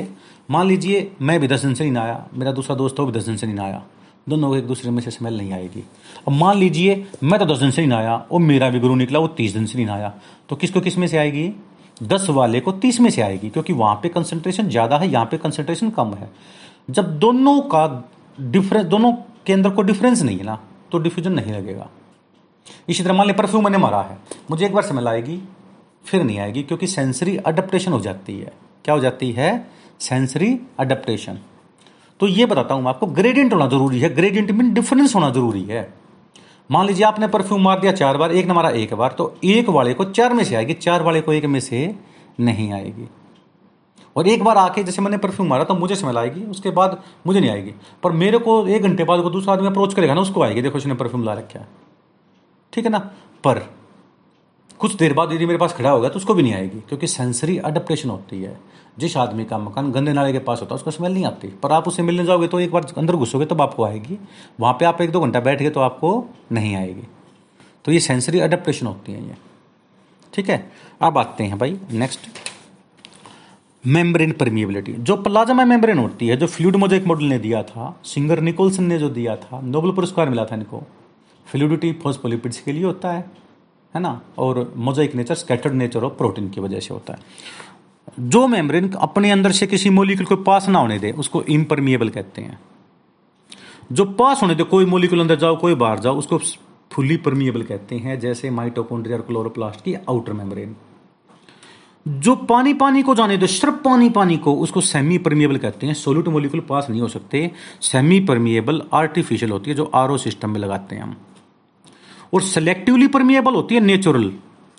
Speaker 1: मान लीजिए, मैं भी दस दिन से नहीं आया मेरा दूसरा दोस्त हो भी दस दिन से नहीं आया दोनों को एक दूसरे में से स्मेल नहीं आएगी। अब मान लीजिए, मैं तो दस दिन से नहीं आया और मेरा भी गुरु निकला, वो तीस दिन से नहीं आया तो किसको किसमें से आएगी? दस वाले को तीस में से आएगी, क्योंकि वहाँ पे कंसंट्रेशन ज़्यादा है, यहाँ पे कंसंट्रेशन कम है। जब दोनों का डिफरेंस दोनों के अंदर कोई डिफरेंस नहीं है ना तो डिफ्यूजन नहीं लगेगा। इसी तरह मान लिया परफ्यूम मैंने मारा है। मुझे एक बार स्मेल आएगी, फिर नहीं आएगी, क्योंकि सेंसरी अडेप्टेशन हो जाती है। क्या हो जाती है? सेंसरी अडेप्टेशन तो ये बताता हूँ मैं आपको ग्रेडियंट होना ज़रूरी है। ग्रेडियंट मीन डिफरेंस होना ज़रूरी है। मान लीजिए आपने परफ्यूम मार दिया चार बार, एक ने मारा एक बार तो एक वाले को चार में से आएगी, चार वाले को एक में से नहीं आएगी। और एक बार आके जैसे मैंने परफ्यूम मारा तो मुझे स्मेल आएगी, उसके बाद मुझे नहीं आएगी। पर मेरे को एक घंटे बाद को दूसरा आदमी अप्रोच करेगा ना, उसको आएगी। देखो, उसने परफ्यूम ला रखा है। ठीक है ना? पर कुछ देर बाद यदि मेरे पास खड़ा होगा तो उसको भी नहीं आएगी, क्योंकि सेंसरी अडेप्टेशन होती है। जिस आदमी का मकान गंदे नाले के पास होता है, उसको स्मेल नहीं आती। पर आप उसे मिलने जाओगे तो एक बार अंदर घुसोगे तब आपको आएगी। वहाँ पे आप एक दो घंटा बैठ गए तो आपको नहीं आएगी। तो ये सेंसरी अडेप्टेशन होती है ये। ठीक है? अब आते हैं भाई नेक्स्ट मेम्ब्रेन परमिएबिलिटी जो प्लाज्मा मेम्ब्रेन होती है, जो फ्लूड मोजेक मॉडल ने दिया था सिंगर निकोलसन ने जो दिया था नोबल पुरस्कार मिला था इनको। फ्लूडिटी फोस्फोलिपिड्स के लिए होता है। है ना? और mosaic nature scattered nature of protein की वजह से होता है। जो मेम्ब्रेन अपने अंदर से किसी मोलिकुल को पास ना होने दे, उसको इम्परमिएबल कहते हैं। जो पास होने दे, कोई मोलिकुल अंदर जाओ, कोई बाहर जाओ, उसको फुली परमिएबल कहते हैं, जैसे माइटोकॉन्ड्रिया और क्लोरोप्लास्ट की आउटर मेम्ब्रेन जो पानी पानी को जाने दो, सिर्फ़ पानी पानी को, उसको सेमी परमिएबल कहते हैं। सोल्यूट मोलिकुल पास नहीं हो सकते। सेमी परमिएबल आर्टिफिशियल होती है, जो आरओ सिस्टम में लगाते हैं हम। और सेलेक्टिवली परमिएबल होती है नेचुरल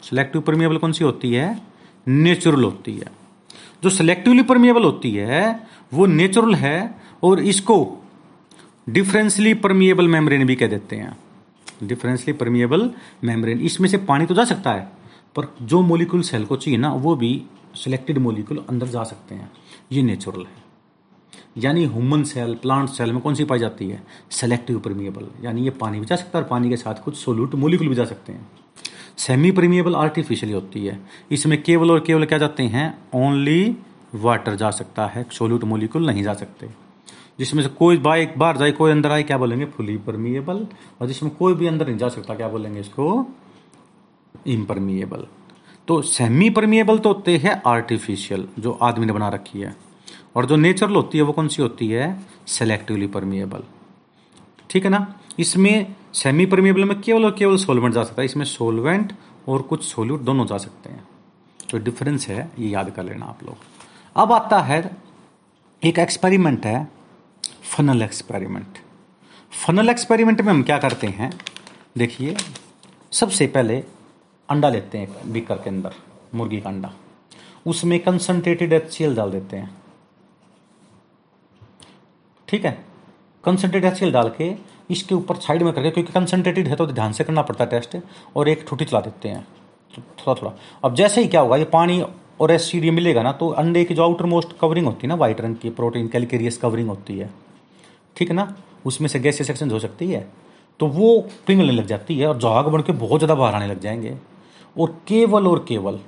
Speaker 1: सेलेक्टिव परमिएबल कौन सी होती है? नेचुरल होती है। जो सेलेक्टिवली परमिएबल होती है, वो नेचुरल है और इसको डिफरेंसली परमिएबल मेम्ब्रेन भी कह देते हैं। डिफरेंसली परमिएबल मेम्ब्रेन इसमें से पानी तो जा सकता है, पर जो मोलिकुल सेल को चाहिए ना, वो भी सिलेक्टेड मोलिकुल अंदर जा सकते हैं। ये नेचुरल है। यानी ह्यूमन सेल प्लांट सेल में कौन सी पाई जाती है? सेलेक्टिव परमिएबल यानी ये पानी भी जा सकता है और पानी के साथ कुछ सोल्यूट मोलिकुल भी जा सकते हैं। सेमी परमिएबल आर्टिफिशियली होती है। इसमें केवल और केवल क्या जाते हैं? ओनली वाटर जा सकता है सोल्यूट मोलिकुल नहीं जा सकते। जिसमें से कोई बाहर जाए, कोई अंदर आए, क्या बोलेंगे? फुली परमिएबल और जिसमें कोई भी अंदर नहीं जा सकता, क्या बोलेंगे इसको? इम्परमिएबल तो सेमी परमिएबल तो होते हैं आर्टिफिशियल जो आदमी ने बना रखी है। और जो नेचुरल होती है, वो कौन सी होती है? सेलेक्टिवली परमिएबल ठीक है ना? इसमें सेमी परमिएबल में केवल और केवल सोलवेंट जा सकता है। इसमें सोलवेंट और कुछ सोल्यूट दोनों जा सकते हैं। तो डिफरेंस है, ये याद कर लेना आप लोग। अब आता है, एक एक्सपेरिमेंट है फनल एक्सपेरिमेंट फनल एक्सपेरिमेंट में हम क्या करते हैं? देखिए, सबसे पहले अंडा लेते हैं बीकर के अंदर, मुर्गी का अंडा। उसमें कंसनट्रेटेड एच डाल देते हैं। ठीक है? कंसनट्रेटेड एच डाल के, इसके ऊपर साइड में करके, क्योंकि कंसनट्रेटेड है तो ध्यान से करना पड़ता है टेस्ट और एक ठूठी चला देते हैं। थोड़ा थोड़ा अब जैसे ही क्या होगा, ये पानी और एस मिलेगा ना तो अंडे की जो आउटर मोस्ट कवरिंग होती है ना वाइट रंग की प्रोटीन कैलकेरियस कवरिंग होती है। ठीक है ना? उसमें से गैस सेक्शन हो सकती है। तो वो पिघलने लग जाती है, और जहाग बन के बहुत ज़्यादा बाहर आने लग जाएँगे। और केवल और केवल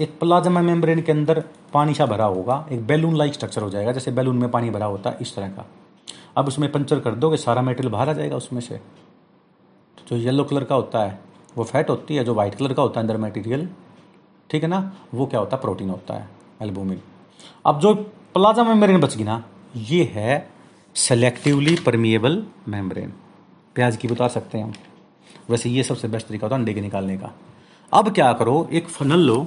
Speaker 1: एक प्लाज्मा मेम्ब्रेन के अंदर पानी सा भरा होगा, एक बैलून लाइक स्ट्रक्चर हो जाएगा, जैसे बैलून में पानी भरा होता है, इस तरह का। अब उसमें पंचर कर दोगे, सारा मेटेरियल बाहर आ जाएगा उसमें से। जो येलो कलर का होता है, वो फैट होती है, जो वाइट कलर का होता है अंदर मटेरियल ठीक है ना? वो क्या होता है? प्रोटीन होता है एल्बुमिन अब जो प्लाज्मा मेम्ब्रेन बच गई ना, ये है सेलेक्टिवली परमिएबल मेम्ब्रेन प्याज की बता सकते हैं हम। वैसे ये सबसे बेस्ट तरीका होता है अंडे के निकालने का। अब क्या करो, एक फनल लो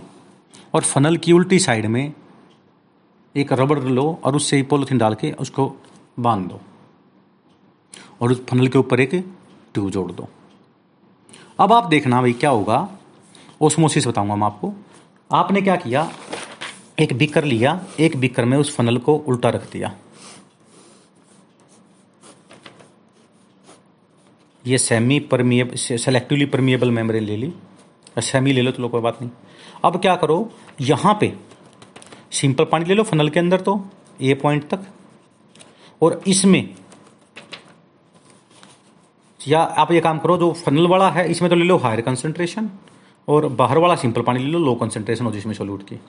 Speaker 1: और फनल की उल्टी साइड में एक रबड़ लो और उससे पॉलिथीन डाल के उसको बाँध दो। और उस फनल के ऊपर एक ट्यूब जोड़ दो। अब आप देखना भाई क्या होगा। ओस्मोसिस बताऊँगा मैं आपको। आपने क्या किया? एक बिकर लिया, एक बिकर में उस फनल को उल्टा रख दिया। ये semi permeable selectively permeable membrane ले। ली सेमी ले लो तो लो कोई बात नहीं। अब क्या करो? यहाँ पे सिंपल पानी ले लो फनल के अंदर तो ए पॉइंट तक। और इसमें, या आप ये काम करो, जो फनल वाला है, इसमें तो ले लो हायर कंसंट्रेशन और बाहर वाला सिंपल पानी ले लो लो कंसंट्रेशन हो जिसमें सोल्यूट की।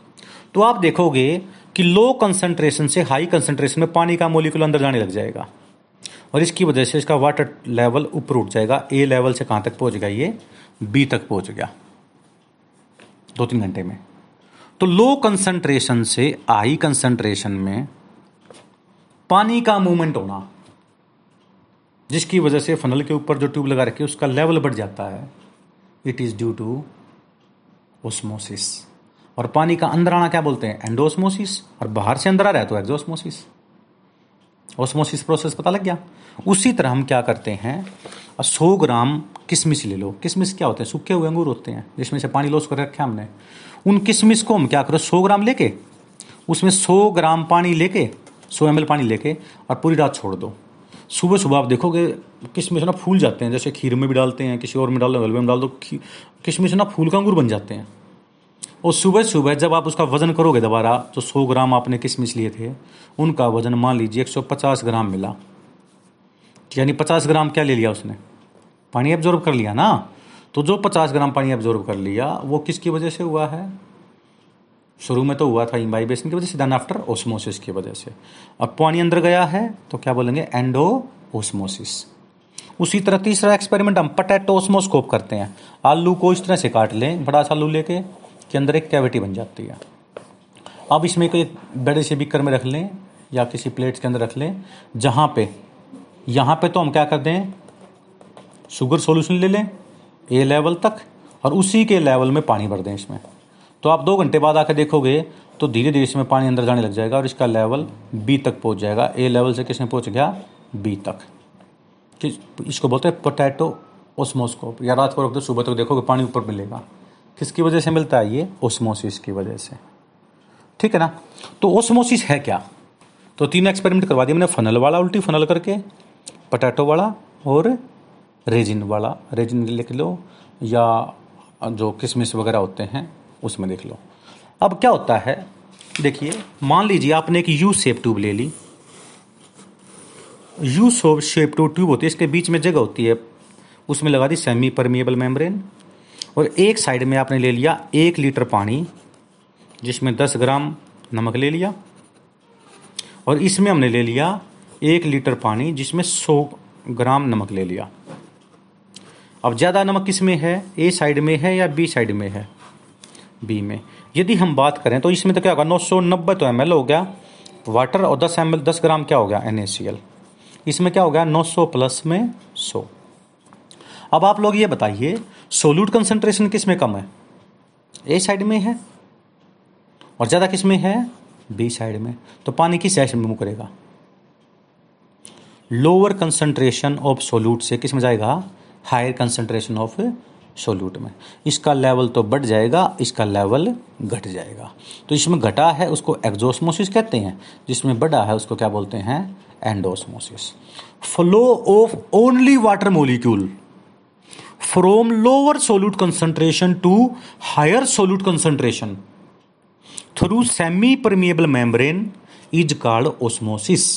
Speaker 1: तो आप देखोगे कि लो कंसंट्रेशन से हाई कंसंट्रेशन में पानी का मोलिकुल अंदर जाने लग जाएगा। और इसकी वजह से इसका वाटर लेवल ऊपर उठ जाएगा। ए लेवल से कहाँ तक पहुँच गया ये? बी तक पहुँच गया। दो तीन घंटे में। तो लो कंसंट्रेशन से हाई कंसंट्रेशन में पानी का मूवमेंट होना, जिसकी वजह से फनल के ऊपर जो ट्यूब लगा रखी है, उसका लेवल बढ़ जाता है। It is due to osmosis और पानी का अंदर आना क्या बोलते हैं? एंडोस्मोसिस और बाहर से अंदर आ रहा है तो एक्जोस्मोसिस ओस्मोसिस प्रोसेस पता लग गया। उसी तरह हम क्या करते हैं? सौ ग्राम किशमिश ले लो। किशमिश क्या होते हैं? सूखे हुए अंगूर होते हैं, जिसमें से पानी लॉस कर रखे हमने। उन किशमिश को हम क्या करो? सौ ग्राम लेके, उसमें सौ ग्राम पानी लेके, सौ एम पानी लेके और पूरी रात छोड़ दो। सुबह सुबह आप देखोगे, किशमिश ना फूल जाते हैं, जैसे खीर में भी डालते हैं, किसी और में डाल दो, हलवे में डाल दो किशमिश ना फूल का अंगूर बन जाते हैं। और सुबह सुबह जब आप उसका वज़न करोगे दोबारा जो सौ ग्राम आपने किशमिश लिए थे, उनका वज़न मान लीजिए एक सौ पचास ग्राम मिला। यानी पचास ग्राम क्या ले लिया उसने? पानी एब्जॉर्ब कर लिया ना? तो जो पचास ग्राम पानी एब्जॉर्ब कर लिया, वो किसकी वजह से हुआ है? शुरू में तो हुआ था इम्बाइबेशन की वजह से देन आफ्टर ओस्मोसिस की वजह से। अब पानी अंदर गया है तो क्या बोलेंगे? एंडो ओस्मोसिस उसी तरह तीसरा एक्सपेरिमेंट हम पटेटो ओस्मोस्कोप करते हैं। आलू को इस तरह से काट लें, बड़ा सा आलू लेके के अंदर एक कैविटी बन जाती है। अब इसमें कोई बड़े से बिकर में रख लें या किसी प्लेट के अंदर रख लें, जहाँ पे, यहाँ पे तो हम क्या कर दें? शुगर सॉल्यूशन ले लें ए लेवल तक, और उसी के लेवल में पानी भर दें इसमें। तो आप दो घंटे बाद आकर देखोगे तो धीरे धीरे इसमें पानी अंदर जाने लग जाएगा, और इसका लेवल बी तक पहुँच जाएगा। ए लेवल से किसमें पहुँच गया? बी तक। इसको बोलते हैं पोटैटो ओस्मोस्कोप या रात को रख दो, सुबह तक देखोगे पानी ऊपर मिलेगा। किसकी वजह से मिलता है? ये ओस्मोसिस की वजह से। ठीक है ना? तो ओस्मोसिस है क्या? तो तीन एक्सपेरिमेंट करवा दिया मैंने, फनल वाला, उल्टी फनल करके, पटैटो वाला और रेजिन वाला। रेजिन लिख लो या जो किसमिस वगैरह होते हैं, उसमें देख लो। अब क्या होता है? देखिए, मान लीजिए आपने एक यू शेप ट्यूब ले ली। यू शेप ट्यूब होती है, इसके बीच में जगह होती है, उसमें लगा दी सेमी परमिएबल मेम्ब्रेन और एक साइड में आपने ले लिया एक लीटर पानी, जिसमें दस ग्राम नमक ले लिया। और इसमें हमने ले लिया एक लीटर पानी, जिसमें सौ ग्राम नमक ले लिया। अब ज़्यादा नमक किसमें है? ए साइड में है या बी साइड में है? बी में। यदि हम बात करें तो इसमें तो क्या होगा? नौ सौ नब्बे तो एमएल हो गया। वाटर और दस एम एल दस ग्राम क्या हो गया? एन इसमें क्या हो गया? नौ सौ प्लस में सौ। अब आप लोग ये बताइए सोल्यूट कंसंट्रेशन किसमें कम है? ए साइड में है और ज़्यादा किसमें है? बी साइड में। तो पानी किस साइड में मूव करेगा? लोअर कंसंट्रेशन ऑफ़ सोल्यूट से किसमें जाएगा? हायर कंसंट्रेशन ऑफ़ सोल्यूट में। इसका लेवल तो बढ़ जाएगा, इसका लेवल घट जाएगा। तो इसमें घटा है उसको एक्जोस्मोसिस कहते हैं। जिसमें बढ़ा है उसको क्या बोलते हैं? Endosmosis flow of only water molecule from lower solute concentration to higher solute concentration through semi permeable membrane is called osmosis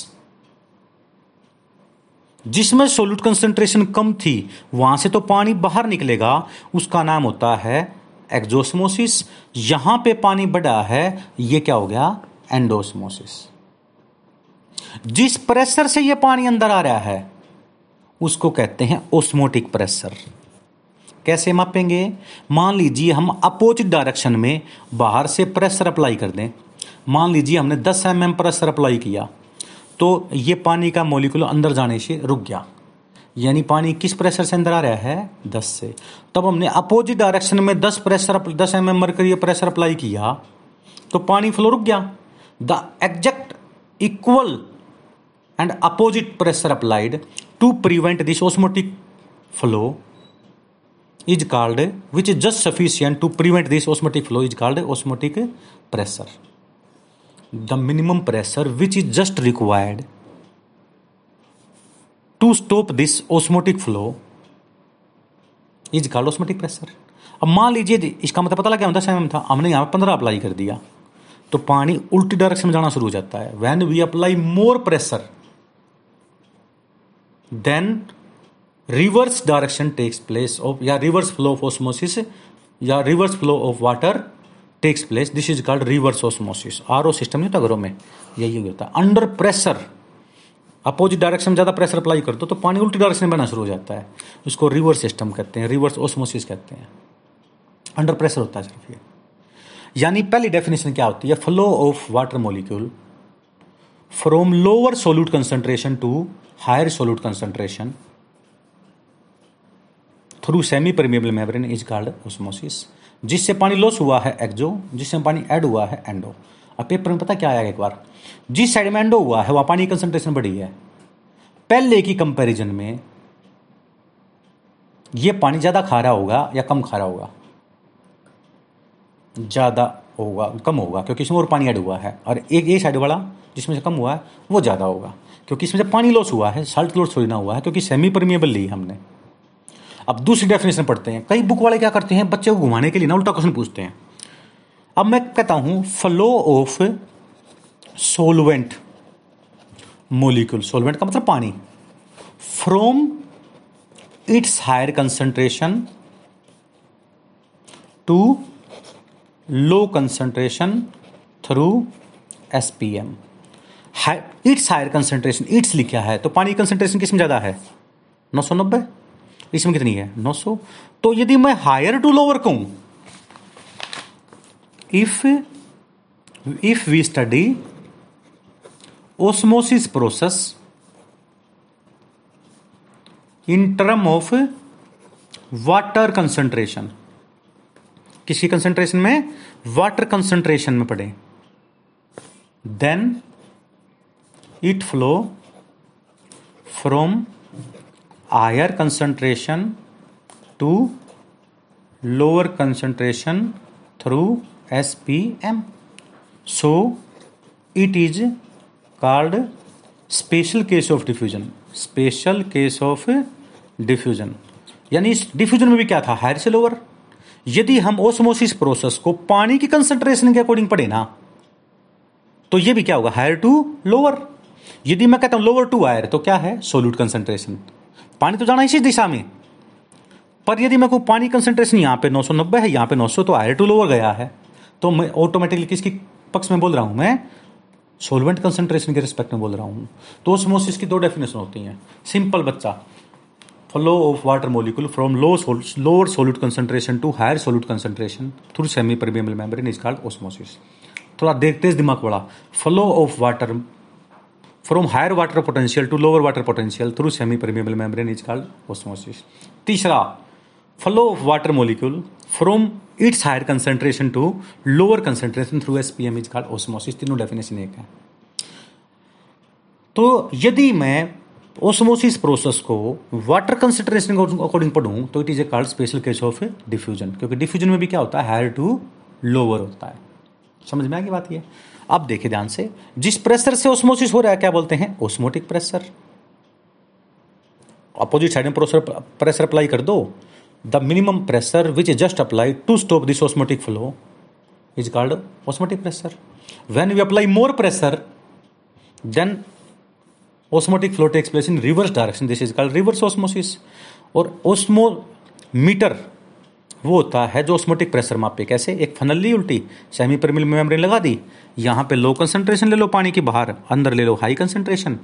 Speaker 1: जिसमें सोल्यूट कंसंट्रेशन कम थी, वहाँ से तो पानी बाहर निकलेगा, उसका नाम होता है एक्जोस्मोसिस यहाँ पे पानी बढ़ा है, ये क्या हो गया? एंडोस्मोसिस जिस प्रेशर से ये पानी अंदर आ रहा है, उसको कहते हैं ओस्मोटिक प्रेशर कैसे मापेंगे? मान लीजिए हम अपोजिट डायरेक्शन में बाहर से प्रेशर अप्लाई कर दें। मान लीजिए हमने 10 एम mm प्रेशर अप्लाई किया तो ये पानी का मोलिकुल अंदर जाने से रुक गया। यानी पानी किस प्रेशर से अंदर आ रहा है? 10 से। तब हमने अपोजिट डायरेक्शन में 10 pressure 10 M M mercury pressure apply किया तो पानी फ्लो रुक गया। The exact equal and opposite pressure applied to prevent this osmotic flow is called which is just sufficient to prevent this osmotic flow is called osmotic pressure the minimum pressure which is just required to stop this osmotic flow is called osmotic pressure अब मान लीजिए इसका मतलब पता लगा हम मतलब दस एम था, हमने यहाँ पंद्रह अप्लाई कर दिया तो पानी उल्टी डायरेक्शन में जाना शुरू हो जाता है। When we apply more pressure then reverse direction takes place of या रिवर्स फ्लो ऑफ़ ऑस्मोसिस या reverse flow of water takes place this is called reverse osmosis R O system नहीं होता घरों में? यही होता अंडर प्रेशर अपोजिट डायरेक्शन में ज़्यादा प्रेशर अप्लाई कर दो तो पानी उल्टी डायरेक्शन में बना शुरू हो जाता है। उसको रिवर्स सिस्टम कहते हैं रिवर्स ऑस्मोसिस कहते हैं। अंडर प्रेशर होता है सिर्फ़ ये। यानी पहली डेफिनेशन क्या होती है? Flow of water molecule from lower solute concentration to higher solute concentration through semi permeable membrane is called osmosis जिससे पानी लॉस हुआ है एक्जो, जिससे पानी ऐड हुआ है एंडो। अब पेपर में पता क्या आया एक बार? जिस साइड में एंडो हुआ है, वहाँ पानी की कंसंट्रेशन बढ़ी है। पहले की कंपैरिजन में ये पानी ज़्यादा खा रहा होगा या कम खा रहा होगा? ज़्यादा होगा, कम होगा, क्योंकि इसमें और पानी ऐड हुआ है। और एक ये साइड वाला, जिसमें से कम हुआ है, वो ज़्यादा होगा, क्योंकि इसमें से पानी लॉस हुआ है साल्ट लॉस थोड़ी ना हुआ है, क्योंकि सेमी परमिएबल ली हमने। अब दूसरी डेफिनेशन पढ़ते हैं। कई बुक वाले क्या करते हैं? बच्चे को घुमाने के लिए ना, उल्टा क्वेश्चन पूछते हैं। अब मैं कहता हूँ flow of solvent molecule solvent का मतलब पानी। From its higher concentration to low concentration through S P M its higher concentration its लिखा है तो पानी कंसंट्रेशन किसमें ज़्यादा है? नौ सौ नब्बे? इसमें कितनी है? नौ सौ। तो यदि मैं हायर टू लोअर कहूँ if if we study osmosis process in term of water concentration किसी कंसंट्रेशन में? वाटर कंसंट्रेशन में पड़े then it flow from higher concentration to lower concentration through S P M so it is called special case of diffusion special case of diffusion यानी इस diffusion में भी क्या था? हायर से लोअर यदि हम ओस्मोसिस प्रोसेस को पानी की कंसंट्रेशन के अकॉर्डिंग पढ़े ना तो ये भी क्या होगा? हायर टू लोअर यदि मैं कहता हूँ लोअर टू हायर तो क्या है? सोल्यूट कंसंट्रेशन पानी तो जाना इसी दिशा में। पर यदि मैं कहूँ पानी कंसंट्रेशन यहाँ पे 990 है, यहाँ पे 900 तो हायर टू लोअर गया है। तो मैं ऑटोमेटिकली किसकी पक्ष में बोल रहा हूँ मैं? सोलवेंट कंसंट्रेशन के रिस्पेक्ट में बोल रहा हूँ। तो ओस्मोसिस की दो डेफिनेशन होती हैं। सिंपल बच्चा flow of water molecule from low lower solute concentration to higher solute concentration through semi permeable membrane is called osmosis थोड़ा देखते दिमाग बड़ा flow of water from higher water potential to lower water potential through semi permeable membrane is called osmosis तीसरा flow of water molecule from its higher concentration to lower concentration through S P M is called osmosis तीनों definition एक है। तो यदि मैं osmosis process को water concentration according पढ़ूं तो it is a called special case of diffusion क्योंकि डिफ्यूजन में भी क्या होता है? हायर टू लोअर होता है। समझ में आ गई बात ये? अब देखिए ध्यान से, जिस प्रेशर से ओस्मोसिस हो रहा है, क्या बोलते हैं? ओस्मोटिक प्रेशर अपोजिट साइड में प्रेशर प्रेशर अप्लाई कर दो। The minimum pressure which is just apply to stop this osmotic flow is called osmotic pressure when we apply more pressure then osmotic flow takes place in reverse direction this is called reverse osmosis. और osmometer वो होता है जो osmotic pressure मापे। कैसे? एक funnel ली उल्टी semi Parmil membrane लगा दी। यहाँ पे लो कंसंट्रेशन ले लो पानी के बाहर, अंदर ले लो हाई कंसंट्रेशन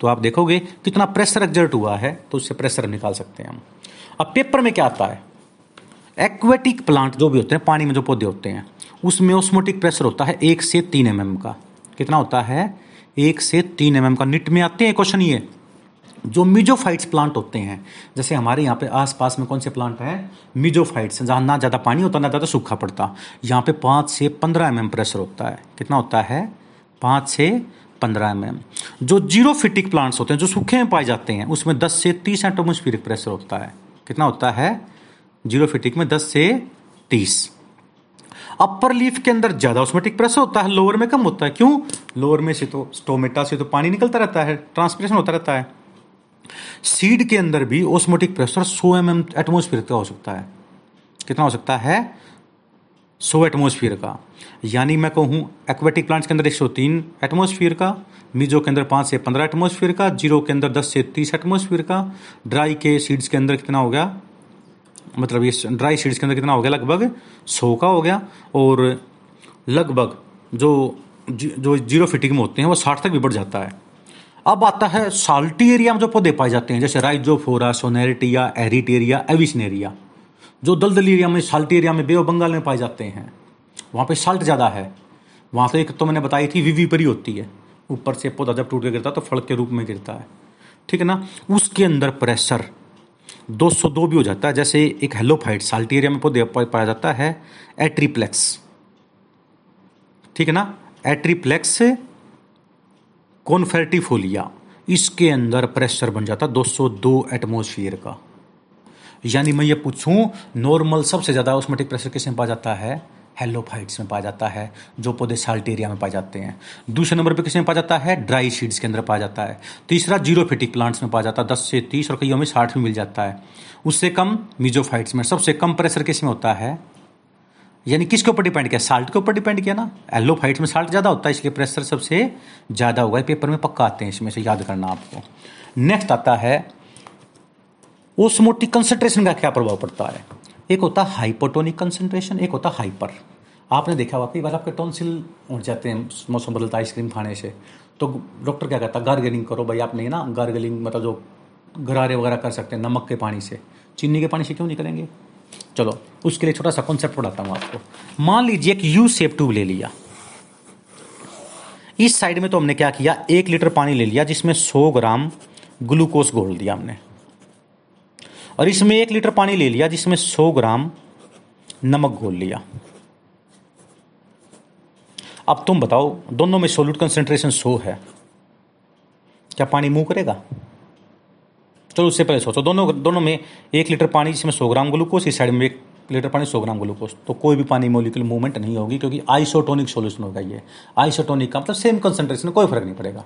Speaker 1: तो आप देखोगे कितना प्रेशर एक्जर्ट हुआ है तो उससे प्रेशर निकाल सकते हैं हम। अब पेपर में क्या आता है? एक्वेटिक प्लांट जो भी होते हैं, पानी में जो पौधे होते हैं, उसमें ऑस्मोटिक प्रेशर होता है एक से तीन एम का। कितना होता है? एक से तीन एम का। निट में आते हैं क्वेश्चन ये। जो मिजोफाइट्स प्लांट होते हैं, जैसे हमारे यहाँ पे आसपास में कौन से प्लांट हैं? मिजोफाइट्स, जहाँ ना ज़्यादा पानी होता, ना ज़्यादा सूखा पड़ता। यहाँ पे पाँच से पंद्रह एम प्रेशर होता है। कितना होता है? पाँच से पंद्रह एम जो ज़ीरो फिटिक प्लांट्स होते हैं, जो सूखे में पाए जाते हैं, उसमें दस से तीस एटोमोस्फिरिक प्रेशर होता है। कितना होता है? ज़ीरो फिटिक में दस से तीस। अपर लीफ के अंदर ज़्यादा ऑस्मेटिक प्रेशर होता है, लोअर में कम होता है। क्यों? लोअर में से तो स्टोमेटा से तो पानी निकलता रहता है ट्रांसपिरेशन होता रहता है। सीड के अंदर भी ओस्मोटिक प्रेशर सो एम एम एटमोस्फियर का हो सकता है। कितना हो सकता है? सो एटमोस्फियर का। यानी मैं कहूँ एक्वेटिक प्लांट्स के अंदर 103 एटमोस्फियर का मीजो के अंदर पाँच से पंद्रह एटमोस्फियर का ज़ीरो के अंदर दस से तीस एटमोस्फियर का ड्राई के सीड्स के अंदर कितना हो गया? मतलब ये ड्राई सीड्स के अंदर कितना हो गया? लगभग सौ का हो गया। और लगभग जो जो ज़ीरो फिटिंग में होते हैं, वो साठ तक भी बढ़ जाता है। अब आता है साल्टी एरिया में जो पौधे पाए जाते हैं, जैसे राइजोफोरा, सोनेरिटिया, एरिटेरिया, एविसनेरिया, जो दलदल एरिया में साल्टी एरिया में बे बंगाल में पाए जाते हैं। वहाँ पे साल्ट ज़्यादा है। वहाँ से एक तो मैंने बताई थी विवी परी होती है। ऊपर से पौधा जब टूट के गिरता है तो फल के रूप में गिरता है। ठीक है ना? उसके अंदर प्रेशर 202 भी हो जाता है, जैसे एक हेलोफाइट साल्टी एरिया में पौधे पाया जाता है, एट्रीप्लेक्स। ठीक है ना? एट्रीप्लेक्स कॉन्फेर्टिफोलिया इसके अंदर प्रेशर बन जाता है 202 एटमोसफियर का। यानी मैं ये पूछूँ, नॉर्मल सबसे ज़्यादा ऑस्मेटिक प्रेशर किसमें पाया जाता है? हेलोफाइट्स में पाया जाता है, जो पौधे साल्ट एरिया में पाए जाते हैं। दूसरे नंबर पर किसमें पाया जाता है? ड्राई सीड्स के अंदर पाया जाता है। तीसरा ज़ीरो फिटिक प्लांट्स में पाया जाता है, दस से तीस, और कईयों में साठ में मिल जाता है। उससे कम, मिजोफाइट्स में सबसे कम प्रेशर किसमें होता है? यानी किसके ऊपर डिपेंड किया? साल्ट के ऊपर डिपेंड किया ना? एलोफाइट्स में साल्ट ज़्यादा होता है, इसलिए प्रेशर सबसे ज़्यादा होगा। पेपर में पक्का आते हैं, इसमें से याद करना आपको। नेक्स्ट आता है ओस्मोटिक कंसंट्रेशन का क्या प्रभाव पड़ता है? एक होता है हाइपोटोनिक कंसंट्रेशन एक होता है हाइपर आपने देखा हुआ कई बार आपके टॉन्सिल उठ जाते हैं, मौसम बदलता है आइसक्रीम खाने से। तो डॉक्टर क्या कहता है? गार्गलिंग करो भाई आपने ना गार्गलिंग मतलब जो गरारे वगैरह कर सकते हैं नमक के पानी से। चीनी के पानी से क्यों नहीं करेंगे चलो, उसके लिए छोटा सा कॉन्सेप्ट पढ़ाता हूँ आपको। मान लीजिए एक यू सेप ट्यूब ले लिया। इस साइड में तो हमने क्या किया? एक लीटर पानी ले लिया, जिसमें सौ ग्राम ग्लूकोज घोल दिया हमने। और इसमें एक लीटर पानी ले लिया, जिसमें सौ ग्राम नमक घोल लिया। अब तुम बताओ, दोनों में सोल्यूट कंसेंट्रेशन सो है। क्या पानी मुँह करेगा? चलो उससे पहले सोचो। दोनों दोनों में एक लीटर पानी जिसमें सौ ग्राम ग्लूकोज, इस साइड में एक लीटर पानी सौ ग्राम ग्लूकोज। तो कोई भी पानी मोलिकुल मूवमेंट नहीं होगी क्योंकि आइसोटोनिक सोल्यूशन होगा ये। आइसोटोनिक का मतलब सेम कंसेंट्रेशन कोई फ़र्क नहीं पड़ेगा।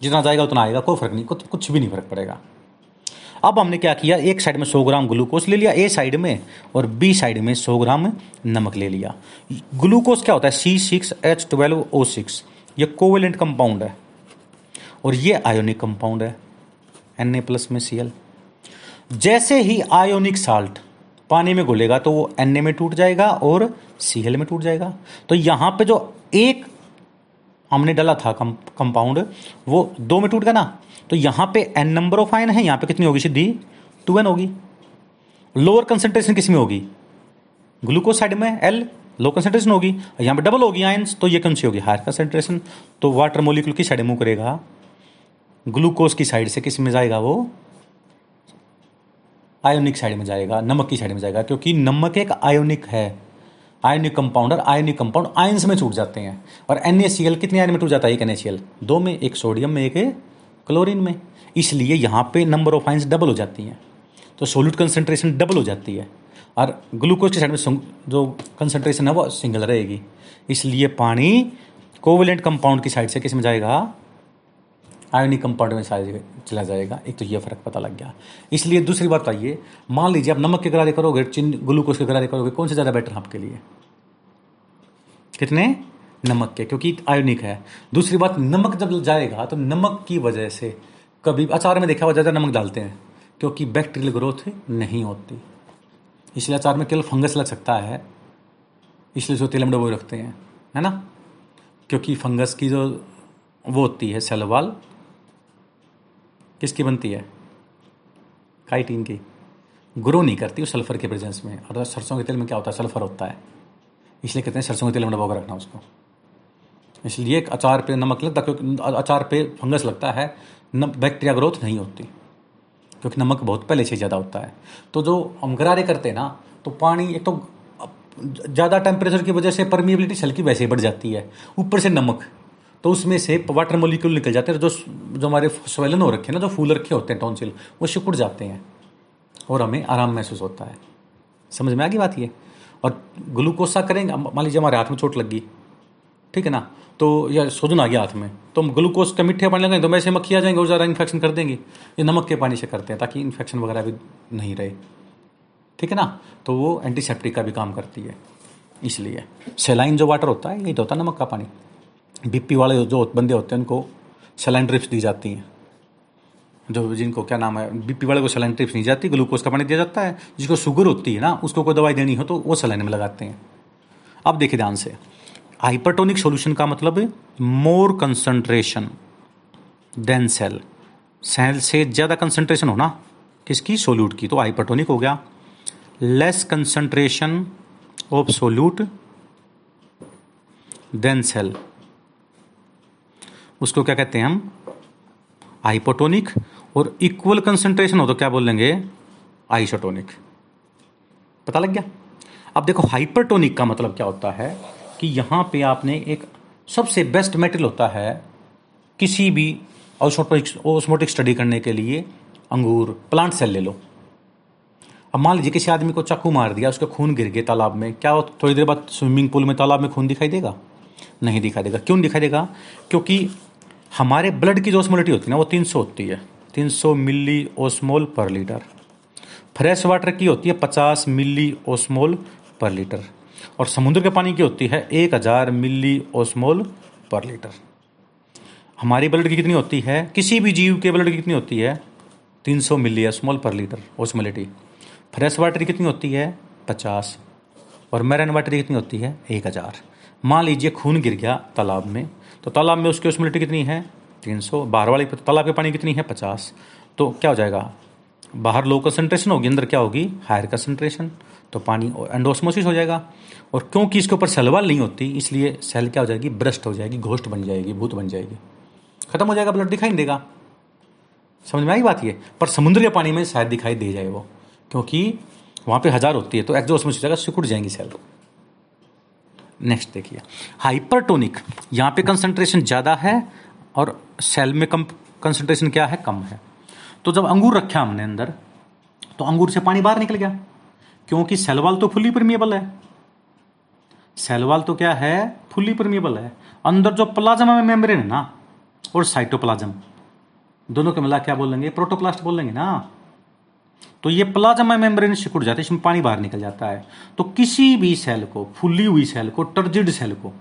Speaker 1: जितना जाएगा उतना आएगा, कोई फ़र्क नहीं, कुछ भी नहीं फ़र्क पड़ेगा। अब हमने क्या किया? एक साइड में सौ ग्राम ग्लूकोज ले लिया, ए साइड में और बी साइड में सौ ग्राम नमक ले लिया। ग्लूकोज क्या होता है? C six H twelve O six ये कोवेलेंट कंपाउंड है। और ये आयोनिक कंपाउंड है। एन ए प्लस में सी एल जैसे ही आयोनिक साल्ट पानी में घुलेगा तो वो एन ए में टूट जाएगा और सी एल में टूट जाएगा। तो यहाँ पे जो एक हमने डाला था कंपाउंड वो दो में टूट गया ना? तो यहाँ पे एन नंबर ऑफ़ आयन है, यहाँ पे कितनी होगी सीधी? टू एन होगी। लोअर कंसेंट्रेशन किसमें होगी? ग्लूकोज साइड में एल लो कंसेंट्रेशन होगी। यहाँ पे डबल होगी आयंस तो ये कौन सी होगी? हायर कंसेंट्रेशन तो वाटर मोलिक्यूल की साइड मूव करेगा। ग्लूकोज की साइड से किसमें जाएगा वो? आयोनिक साइड में जाएगा, नमक की साइड में जाएगा, क्योंकि नमक एक आयोनिक है। आयोनिक कंपाउंड और आयोनिक कंपाउंड आयंस में छूट जाते हैं। और एन कितने आयन में टूट जाता है एक एन दो में, एक सोडियम में, एक क्लोरीन में। इसलिए यहाँ पे नंबर ऑफ़ आयंस डबल हो जाती हैं। तो सोल्यूट कंसेंट्रेशन डबल हो जाती है। और ग्लूकोज की साइड में जो कंसनट्रेशन है वो सिंगल रहेगी। इसलिए पानी कोवलेंट कंपाउंड की साइड से किसमें जाएगा? आयोनिक कंपाउंड में चला जाएगा। एक तो ये फ़र्क पता लग गया। इसलिए दूसरी बात आइए मान लीजिए आप नमक के गरारे करोगे, चिन, ग्लूकोज के गरारे करोगे, कौन से ज़्यादा बेटर आपके लिए? कितने? नमक के, क्योंकि आयोनिक है। दूसरी बात, नमक जब जाएगा तो नमक की वजह से कभी अचार में देखा हुआ ज़्यादा नमक डालते हैं, क्योंकि बैक्टीरियल ग्रोथ नहीं होती। इसलिए अचार में केवल फंगस लग सकता है। इसलिए जो तेल में डबो रखते हैं, है ना? क्योंकि फंगस की जो वो होती है सेलवाल किसकी बनती है? काइटीन की। ग्रो नहीं करती उस सल्फ़र के प्रेजेंस में। और सरसों के तेल में क्या होता है? सल्फ़र होता है। इसलिए कहते हैं सरसों के तेल में डबा रखना उसको। इसलिए अचार पे नमक लगता क्योंकि अचार पे फंगस लगता है, न, बैक्टीरिया ग्रोथ नहीं होती। क्योंकि नमक बहुत पहले से ज़्यादा होता है। तो जो हम गरारे करते हैं ना तो पानी एक तो ज़्यादा टेम्परेचर की वजह से परमिएबिलिटी हल्की वैसे ही बढ़ जाती है। ऊपर से नमक। तो उसमें से वाटर मोलिक्यूल निकल जाते हैं, जो जो हमारे स्वेलन हो रखे हैं ना, जो फूल रखे होते हैं टॉन्सिल वो सिकुड़ जाते हैं और हमें आराम महसूस होता है। समझ में आ गई बात ये? और ग्लूकोसा करेंगे मान लीजिए हमारे हाथ में चोट लग गई, ठीक है ना? तो या सोजन आ गया हाथ में तो हम ग्लूकोज का मिठे पानी लगाएँगे तो वैसे मक्खी आ जाएँगे, और ज़्यादा इन्फेक्शन कर देंगे। ये नमक के पानी से करते हैं, ताकि इन्फेक्शन वगैरह भी नहीं रहे, ठीक है ना? तो वो एंटीसेप्टिक का भी काम करती है, इसलिए। सेलाइन जो वाटर होता है, यही तो होता है नमक का पानी। बीपी वाले जो बंदे होते हैं, उनको सेलाइन ड्रिप्स दी जाती हैं। जो जिनको, क्या नाम है, बीपी वाले को सेलाइन ड्रिप्स नहीं जाती ग्लूकोज का पानी दिया जाता है, जिसको शुगर होती है ना, उसको कोई दवाई देनी हो तो वो सेलाइन में लगाते हैं। अब देखिए ध्यान से हाइपरटोनिक सॉल्यूशन का मतलब more concentration than cell cell से ज़्यादा कंसंट्रेशन होना किसकी? सोल्यूट की। तो हाइपरटोनिक हो गया। Less concentration of solute than cell उसको क्या कहते हैं हम? हाइपोटोनिक और इक्वल कंसेंट्रेशन हो तो क्या बोल लेंगे? आइसोटोनिक पता लग गया? अब देखो हाइपरटोनिक का मतलब क्या होता है कि यहाँ पे आपने एक सबसे बेस्ट मेटेरियल होता है किसी भी ऑस्मोटिक स्टडी करने के लिए अंगूर प्लांट सेल ले लो। अब मान लीजिए किसी आदमी को चाकू मार दिया, उसका खून गिर गया तालाब में, क्या थोड़ी देर बाद स्विमिंग पूल में तालाब में खून दिखाई देगा? नहीं दिखाई देगा। क्यों दिखाई देगा? क्योंकि हमारे ब्लड की जो ओस्मोलिटी होती है ना, वो 300 होती है। 300 मिली ओस्मोल पर लीटर फ्रेश वाटर की होती है 50 मिली ओस्मोल पर लीटर और समुद्र के पानी की होती है 1000 मिली ओस्मोल पर लीटर हमारी ब्लड की कितनी होती है? किसी भी जीव के ब्लड की कितनी होती है? 300 मिली ओस्मोल पर लीटर ओस्मोलिटी फ्रेश वाटर कितनी होती है? 50 और मैरन वाटर कितनी होती है? 1000 मान लीजिए खून गिर गया तालाब में। तो तालाब में उसकी ओस्मोलिटी कितनी है? तीन सौ। बाहर वाली तालाब के पानी कितनी है? पचास। तो क्या हो जाएगा? बाहर लो कंसनट्रेशन होगी, अंदर क्या होगी? हायर कंसनट्रेशन तो पानी एंडोस्मोसिस हो जाएगा। और क्योंकि इसके ऊपर सेलवाल नहीं होती, इसलिए सेल क्या हो जाएगी? ब्रस्ट हो जाएगी, घोष्ट बन जाएगी, भूत बन जाएगी। खत्म हो जाएगा ब्लड दिखाई नहीं देगा। समझ में आई बात ये? पर समुद्र के पानी में शायद दिखाई दे जाए वो। क्योंकि वहाँ पे हज़ार होती है तो एग्जोस्मोसिस हो जाएगा सिकुड़ जाएँगी सेल नेक्स्ट देखिए। हाइपरटोनिक यहाँ पे कंसंट्रेशन ज़्यादा है और सेल में कम कंसंट्रेशन क्या है? कम है। तो जब अंगूर रखा हमने अंदर तो अंगूर से पानी बाहर निकल गया। क्योंकि सेल वाल तो फुली परमिएबल है। सेल वाल तो क्या है? फुली परमिएबल है। अंदर जो प्लाज्मा में मेम्ब्रेन है ना, और साइटोप्लाज्म दोनों के मिला क्या बोलेंगे प्रोटोप्लास्ट बोलेंगे ना। तो ये प्लाज्मा मेम्ब्रेन सिकुड़ जाता है, इसमें पानी बाहर निकल जाता है। तो किसी भी सेल को, फुली हुई सेल को, टर्जिड सेल को,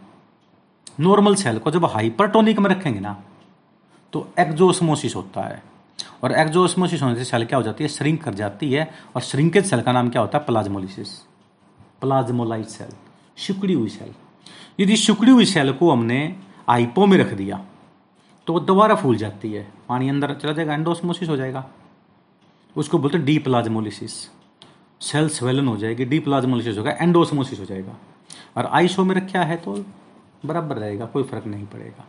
Speaker 1: नॉर्मल सेल को जब हाइपरटोनिक में रखेंगे ना तो एक्जोस्मोसिस होता है। और एक्जोस्मोसिस होने से सेल क्या हो जाती है? श्रिंक कर जाती है। और श्रिंकेज सेल का नाम क्या होता है? प्लाज्मोलिसिस। प्लाज्मोलाइट सेल सिकुड़ी हुई सेल। यदि सिकुड़ी हुई सेल को हमने आइपो में रख दिया तो वो दोबारा फूल जाती है। पानी अंदर चला जाएगा, एंडोस्मोसिस हो जाएगा। उसको बोलते हैं डी प्लाज्मोलिसिस सेल स्वेलन हो जाएगी डी प्लाज्मोलिसिस होगा एंडोसमोसिस हो जाएगा। और आइसो में रखा है तो बराबर रहेगा कोई फ़र्क नहीं पड़ेगा।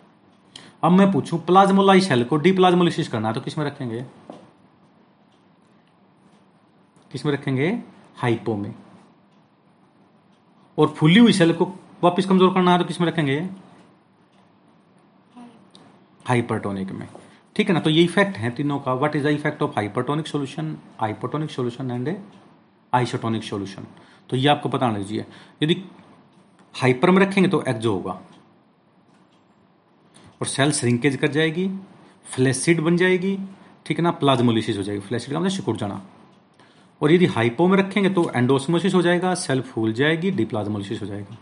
Speaker 1: अब मैं पूछूँ प्लाज्मोलाई सेल को डी प्लाज्मोलिसिस करना है तो किसमें रखेंगे? किसमें रखेंगे? हाइपो में। और फुली हुई सेल को वापस कमज़ोर करना है तो किसमें रखेंगे? हाइपरटोनिक में। ठीक है ना? तो ये इफ़ेक्ट है तीनों का। What is the effect of hypertonic solution hypotonic solution and a isotonic solution तो ये आपको पता लीजिए यदि हाइपर में रखेंगे तो एक्जो होगा। और सेल श्रिंकेज कर जाएगी फ्लैसिड बन जाएगी, ठीक है ना? प्लाज्मोलिसिस हो जाएगी। फ्लैसिड का मतलब सिकुड़ जाना। और यदि हाइपो में रखेंगे तो एंडोसमोसिस हो जाएगा सेल फूल जाएगी डिप्लाज्मोलिसिस हो जाएगा।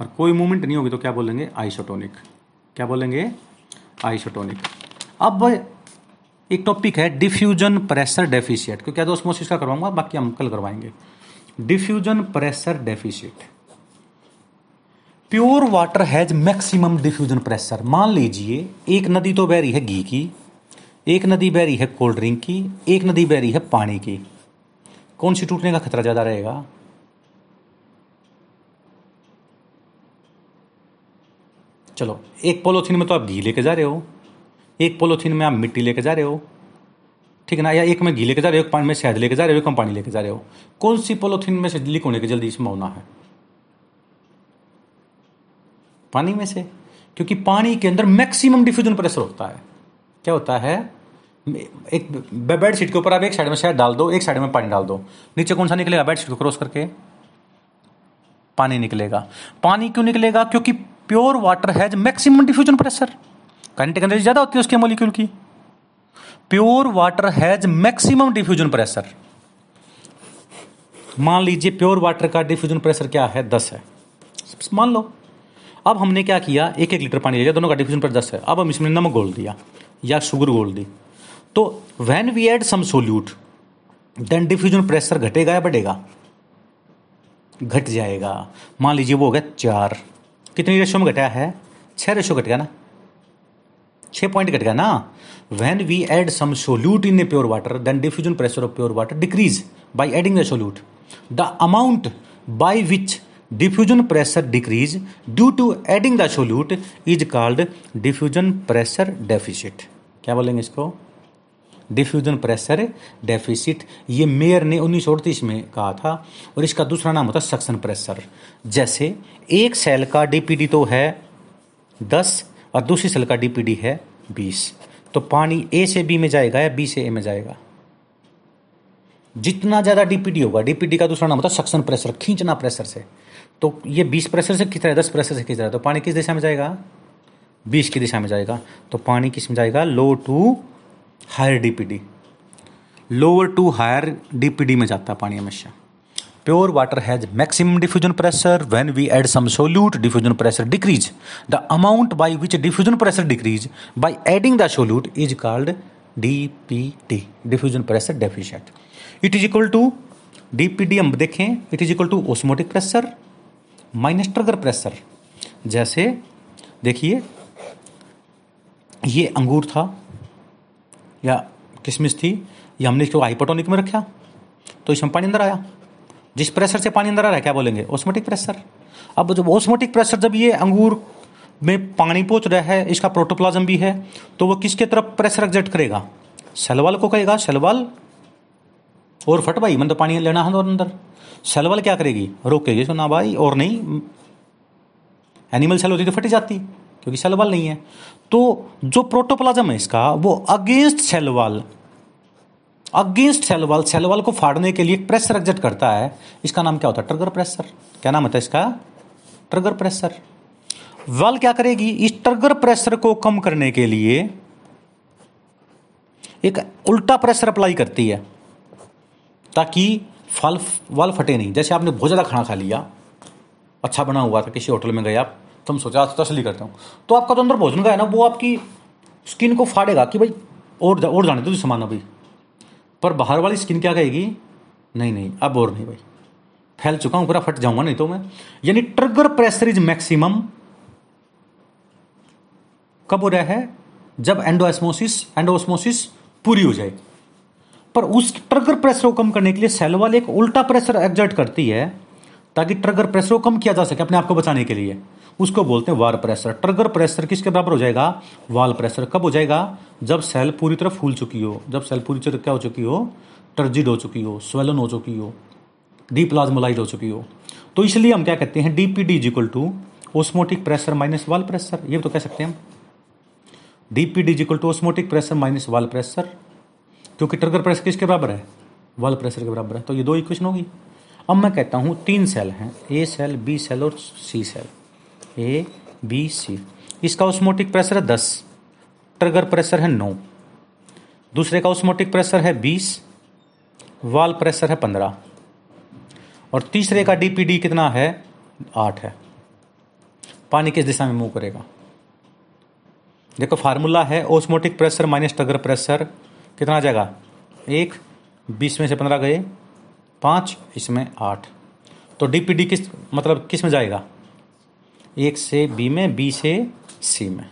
Speaker 1: और कोई मूवमेंट नहीं होगी तो क्या बोलेंगे? आइसोटोनिक क्या बोलेंगे? आइसोटोनिक अब एक टॉपिक है डिफ्यूजन प्रेशर डेफिशिएट क्योंकि आज ऑस्मोसिस का करवाऊँगा, बाकी हम कल करवाएँगे। Diffusion pressure deficit pure water has maximum diffusion pressure मान लीजिए, एक नदी तो बह रही है घी की, एक नदी बह रही है कोल्ड ड्रिंक की, एक नदी बह रही है पानी की। कौन सी टूटने का खतरा ज़्यादा रहेगा? चलो, एक पोलोथीन में तो आप घी लेके जा रहे हो। एक पोलोथीन में आप मिट्टी लेके जा रहे हो। ठीक है ना? या एक में घी लेके जा रहे हो, एक पानी में शहद लेके जा रहे हो, एक पानी लेके जा रहे हो। कौन सी पोलोथीन में से लीक होने की जल्दी संभावना है? पानी में से। क्योंकि पानी के अंदर मैक्सिमम डिफ्यूजन प्रेशर होता है। क्या होता है? एक बेड शीट के ऊपर आप एक साइड में शहद डाल दो, एक साइड में पानी डाल दो। नीचे कौन सा निकलेगा? बेड शीट को क्रॉस करके पानी निकलेगा। पानी क्यों निकलेगा? क्योंकि pure water has maximum diffusion pressure. Kinetic energy ज़्यादा होती है उसके मोलिक्यूल की। Pure water has maximum diffusion pressure मान लीजिए प्योर वाटर का डिफ्यूजन प्रेशर क्या है? दस है। मान लो। अब हमने क्या किया? एक एक लीटर पानी लिया, दोनों का डिफ्यूजन प्रेशर दस है। अब हम इसमें नमक घोल दिया या शुगर घोल दी। तो when we add some solute then diffusion pressure घटेगा या बढ़ेगा? घट जाएगा। मान लीजिए वो हो गया चार। कितनी रेशो में घटा है? छह रेशो घट गया ना? छह पॉइंट कट गया ना? When we add some solute in a pure water then diffusion pressure of pure water decrease by adding the solute the amount by which diffusion pressure decrease due to adding the solute is called diffusion pressure deficit क्या बोलेंगे इसको? Diffusion pressure deficit ये Meyer ने उन्नीस सौ अड़तीस में कहा था और इसका दूसरा नाम होता है सक्शन प्रेशर जैसे एक सेल का डीपीडी तो है दस और दूसरी सेल का डीपीडी है बीस। तो पानी ए से बी में जाएगा या बी से ए में जाएगा? जितना ज़्यादा डीपीडी होगा डीपीडी का दूसरा नाम होता है सक्शन प्रेशर खींचना प्रेशर से। तो ये बीस प्रेशर से खींच रहा है? दस प्रेशर से खींच रहा है? तो पानी किस दिशा में जाएगा? बीस की दिशा में जाएगा। तो पानी किसमें जाएगा? Low to higher DPD lower to higher DPD में जाता है पानी हमेशा। Pure water has maximum diffusion pressure. When we add some solute diffusion pressure decrease the amount by which diffusion pressure decrease by adding the solute is called DPD diffusion pressure deficient it is equal to DPD हम देखें it is equal to osmotic pressure minus turgor pressure जैसे, देखिए, ये अंगूर था, या किसमिस थी, ये हमने इसको हाइपोटोनिक में रखा तो इसमें पानी अंदर आया। जिस प्रेशर से पानी अंदर आ रहा है, क्या बोलेंगे? ऑस्मोटिक प्रेशर अब जब ऑस्मोटिक प्रेशर जब ये अंगूर में पानी पहुँच रहा है, इसका प्रोटोप्लाज्म भी है तो वो किसके तरफ़ प्रेशर एग्जर्ट करेगा? सेलवाल को कहेगा। सेलवाल और फट भाई तो पानी लेना है अंदर सेलवाल क्या करेगी? रोकेगी। ना भाई, और नहीं एनिमल सेल होती तो फटी जाती, क्योंकि सेलवाल नहीं है। तो जो प्रोटोप्लाज्म है इसका, वो against cell wall against cell wall cell wall को फाड़ने के लिए प्रेशर एग्जट करता है। इसका नाम क्या होता है? ट्रगर प्रेशर क्या नाम होता है इसका? ट्रगर प्रेशर वाल क्या करेगी? इस ट्रगर प्रेशर को कम करने के लिए एक उल्टा प्रेशर अप्लाई करती है ताकि फल वाल फटे नहीं। जैसे आपने बहुत ज़्यादा खाना खा लिया अच्छा बना हुआ था किसी होटल में गए आप तुम सोचा तसली करता हूँ। तो आपका जो अंदर भोजन का है ना वो आपकी स्किन को फाड़ेगा कि भाई और जा, और जाने दो सामान अभी। पर बाहर वाली स्किन क्या कहेगी? नहीं नहीं, अब और नहीं भाई। फैल चुका हूँ, पूरा फट जाऊँगा, नहीं तो मैं। यानी ट्रिगर प्रेशर इज़ मैक्सिमम कब हो रहा है? जब एंडोस्मोसिस एंडोस्मोसिस पूरी हो जाए। पर उस ट्रिगर प्रेशर को कम करने के लिए सेल वाल एक उल्टा प्रेशर एग्जर्ट करती है, ताकि ट्रिगर प्रेशर को कम किया जा सके अपने आप को बचाने के लिए। उसको बोलते हैं वार प्रेशर। ट्रिगर प्रेशर किसके बराबर हो जाएगा? वाल प्रेशर कब हो जाएगा? जब सेल पूरी तरह फूल चुकी हो। जब सेल पूरी तरह क्या हो चुकी हो? टर्जिड हो चुकी हो, स्वेलन हो चुकी हो डीप्लाज्मोलाइड हो चुकी हो। तो इसलिए हम क्या कहते हैं? DPD is equal to osmotic pressure minus wall pressure. ये तो कह सकते हैं हम। DPD is equal to osmotic pressure minus wall pressure. क्योंकि ट्रिगर प्रेशर किसके बराबर है? वाल प्रेशर के बराबर है। तो ये दो इक्वेशन होगी। अब मैं कहता हूँ, तीन सेल हैं। ए सेल बी सेल और सी सेल ए, बी, सी। इसका ऑस्मोटिक प्रेशर है दस। ट्रिगर प्रेशर है नौ। दूसरे का ऑस्मोटिक प्रेशर है बीस। वाल प्रेशर है पंद्रह। और तीसरे का डीपीडी कितना है? आठ है। पानी किस दिशा में मूव करेगा? देखो फार्मूला है osmotic pressure minus turgor pressure कितना आ जाएगा? एक। बीस में से पंद्रह गए। पाँच। इसमें आठ। तो डीपीडी किस मतलब किसमें जाएगा? एक से बी में बी से सी में।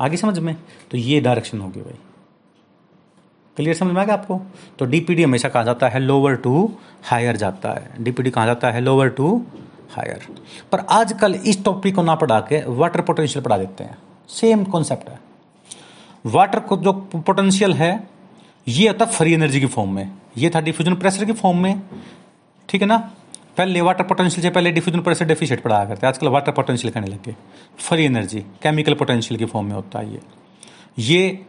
Speaker 1: आगे समझ में? तो ये डायरेक्शन होगी भाई। क्लियर समझ में आ गया आपको? तो डीपीडी हमेशा कहा जाता है लोअर टू हायर जाता है। डीपीडी कहा जाता है लोअर टू हायर पर आजकल इस टॉपिक को ना पढ़ा के वाटर पोटेंशियल पढ़ा देते हैं। सेम कॉन्सेप्ट है। वाटर को जो पोटेंशियल है, ये होता फ्री एनर्जी की फॉर्म में। ये था डिफ्यूजन प्रेशर की फॉर्म में। ठीक है ना? पहले वाटर पोटेंशियल से पहले डिफ्यूजन प्रेशर डेफिशिएट पढ़ाया करते आजकल वाटर पोटेंशियल कहने लगे फ्री एनर्जी केमिकल पोटेंशियल के फॉर्म में होता है ये। ये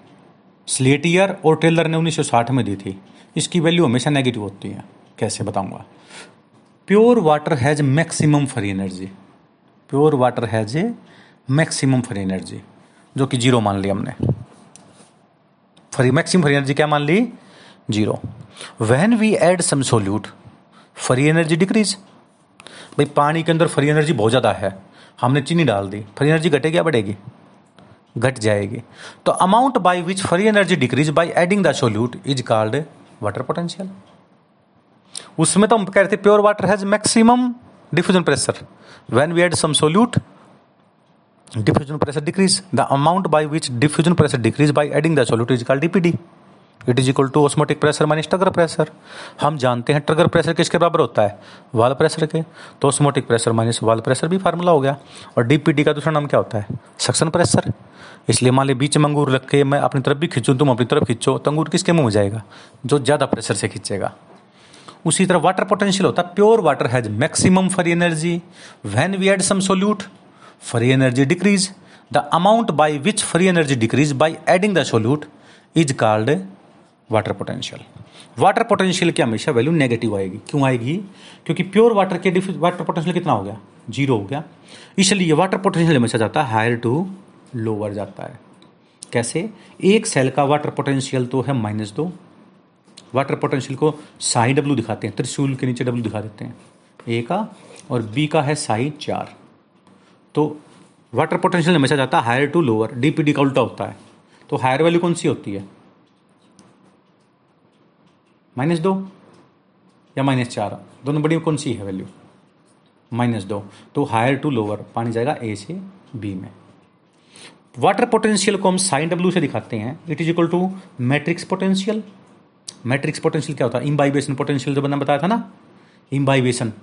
Speaker 1: स्लेटियर और टेलर ने 1960 में दी थी। इसकी वैल्यू हमेशा नेगेटिव होती है। कैसे बताऊँगा? Pure water has maximum free energy pure water has a maximum free energy जो कि ज़ीरो मान ली हमने। फ्री मैक्सिमम फ्री एनर्जी क्या मान ली? Zero when we add some solute free energy decrease. भाई, पानी के अंदर फ्री एनर्जी बहुत ज़्यादा है। हमने चीनी डाल दी। फ्री एनर्जी घटेगी या बढ़ेगी? घट जाएगी। तो amount by which free energy decrease by adding the solute is called water potential उसमें तो हम कह रहे थे pure water has maximum diffusion pressure when we add some solute diffusion pressure decrease the amount by which diffusion pressure decrease by adding the solute is called DPD it is equal to osmotic pressure minus turgor pressure हम जानते हैं turgor pressure किसके बराबर होता है? वाल pressure के। तो osmotic pressure minus wall pressure भी फार्मूला हो गया। और डीपीडी का दूसरा नाम क्या होता है? सक्शन प्रेशर इसलिए मान ली बीच में अंगूर रख के मैं अपनी तरफ़ भी खींचूँ, तुम अपनी तरफ़ खींचो तो अंगूर किसके मुँह में जाएगा? जो ज़्यादा प्रेशर से खींचेगा। उसी तरह वाटर पोटेंशियल होता है। Pure water has maximum free energy when we add some solute free energy decrease the amount by which free energy decrease by adding the solute is called water potential water potential की हमेशा value negative आएगी। क्यों आएगी? क्योंकि pure water के water potential कितना हो गया? ज़ीरो हो गया। इसलिए वाटर पोटेंशियल हमेशा जाता है हायर टू लोअर जाता है। कैसे? एक सेल का वाटर पोटेंशियल तो है माइनस दो। वाटर पोटेंशियल को साई डब्ल्यू दिखाते हैं, त्रिशूल के नीचे डब्ल्यू दिखा देते हैं। ए का और बी का है साई चार। तो वाटर पोटेंशियल हमेशा जाता है हायर टू लोअर डीपीडी का उल्टा होता है। तो हायर वैल्यू कौन सी होती है? माइनस दो या माइनस चार? दोनों बड़ी कौन सी है वैल्यू माइनस दो तो हायर टू लोअर पानी जाएगा ए से बी में। वाटर पोटेंशियल को हम साइन डब्ल्यू से दिखाते हैं। It is equal to matrix potential matrix potential क्या होता है? इम्बाइबेशन पोटेंशियल जो बंदा बताया था ना? Imbibition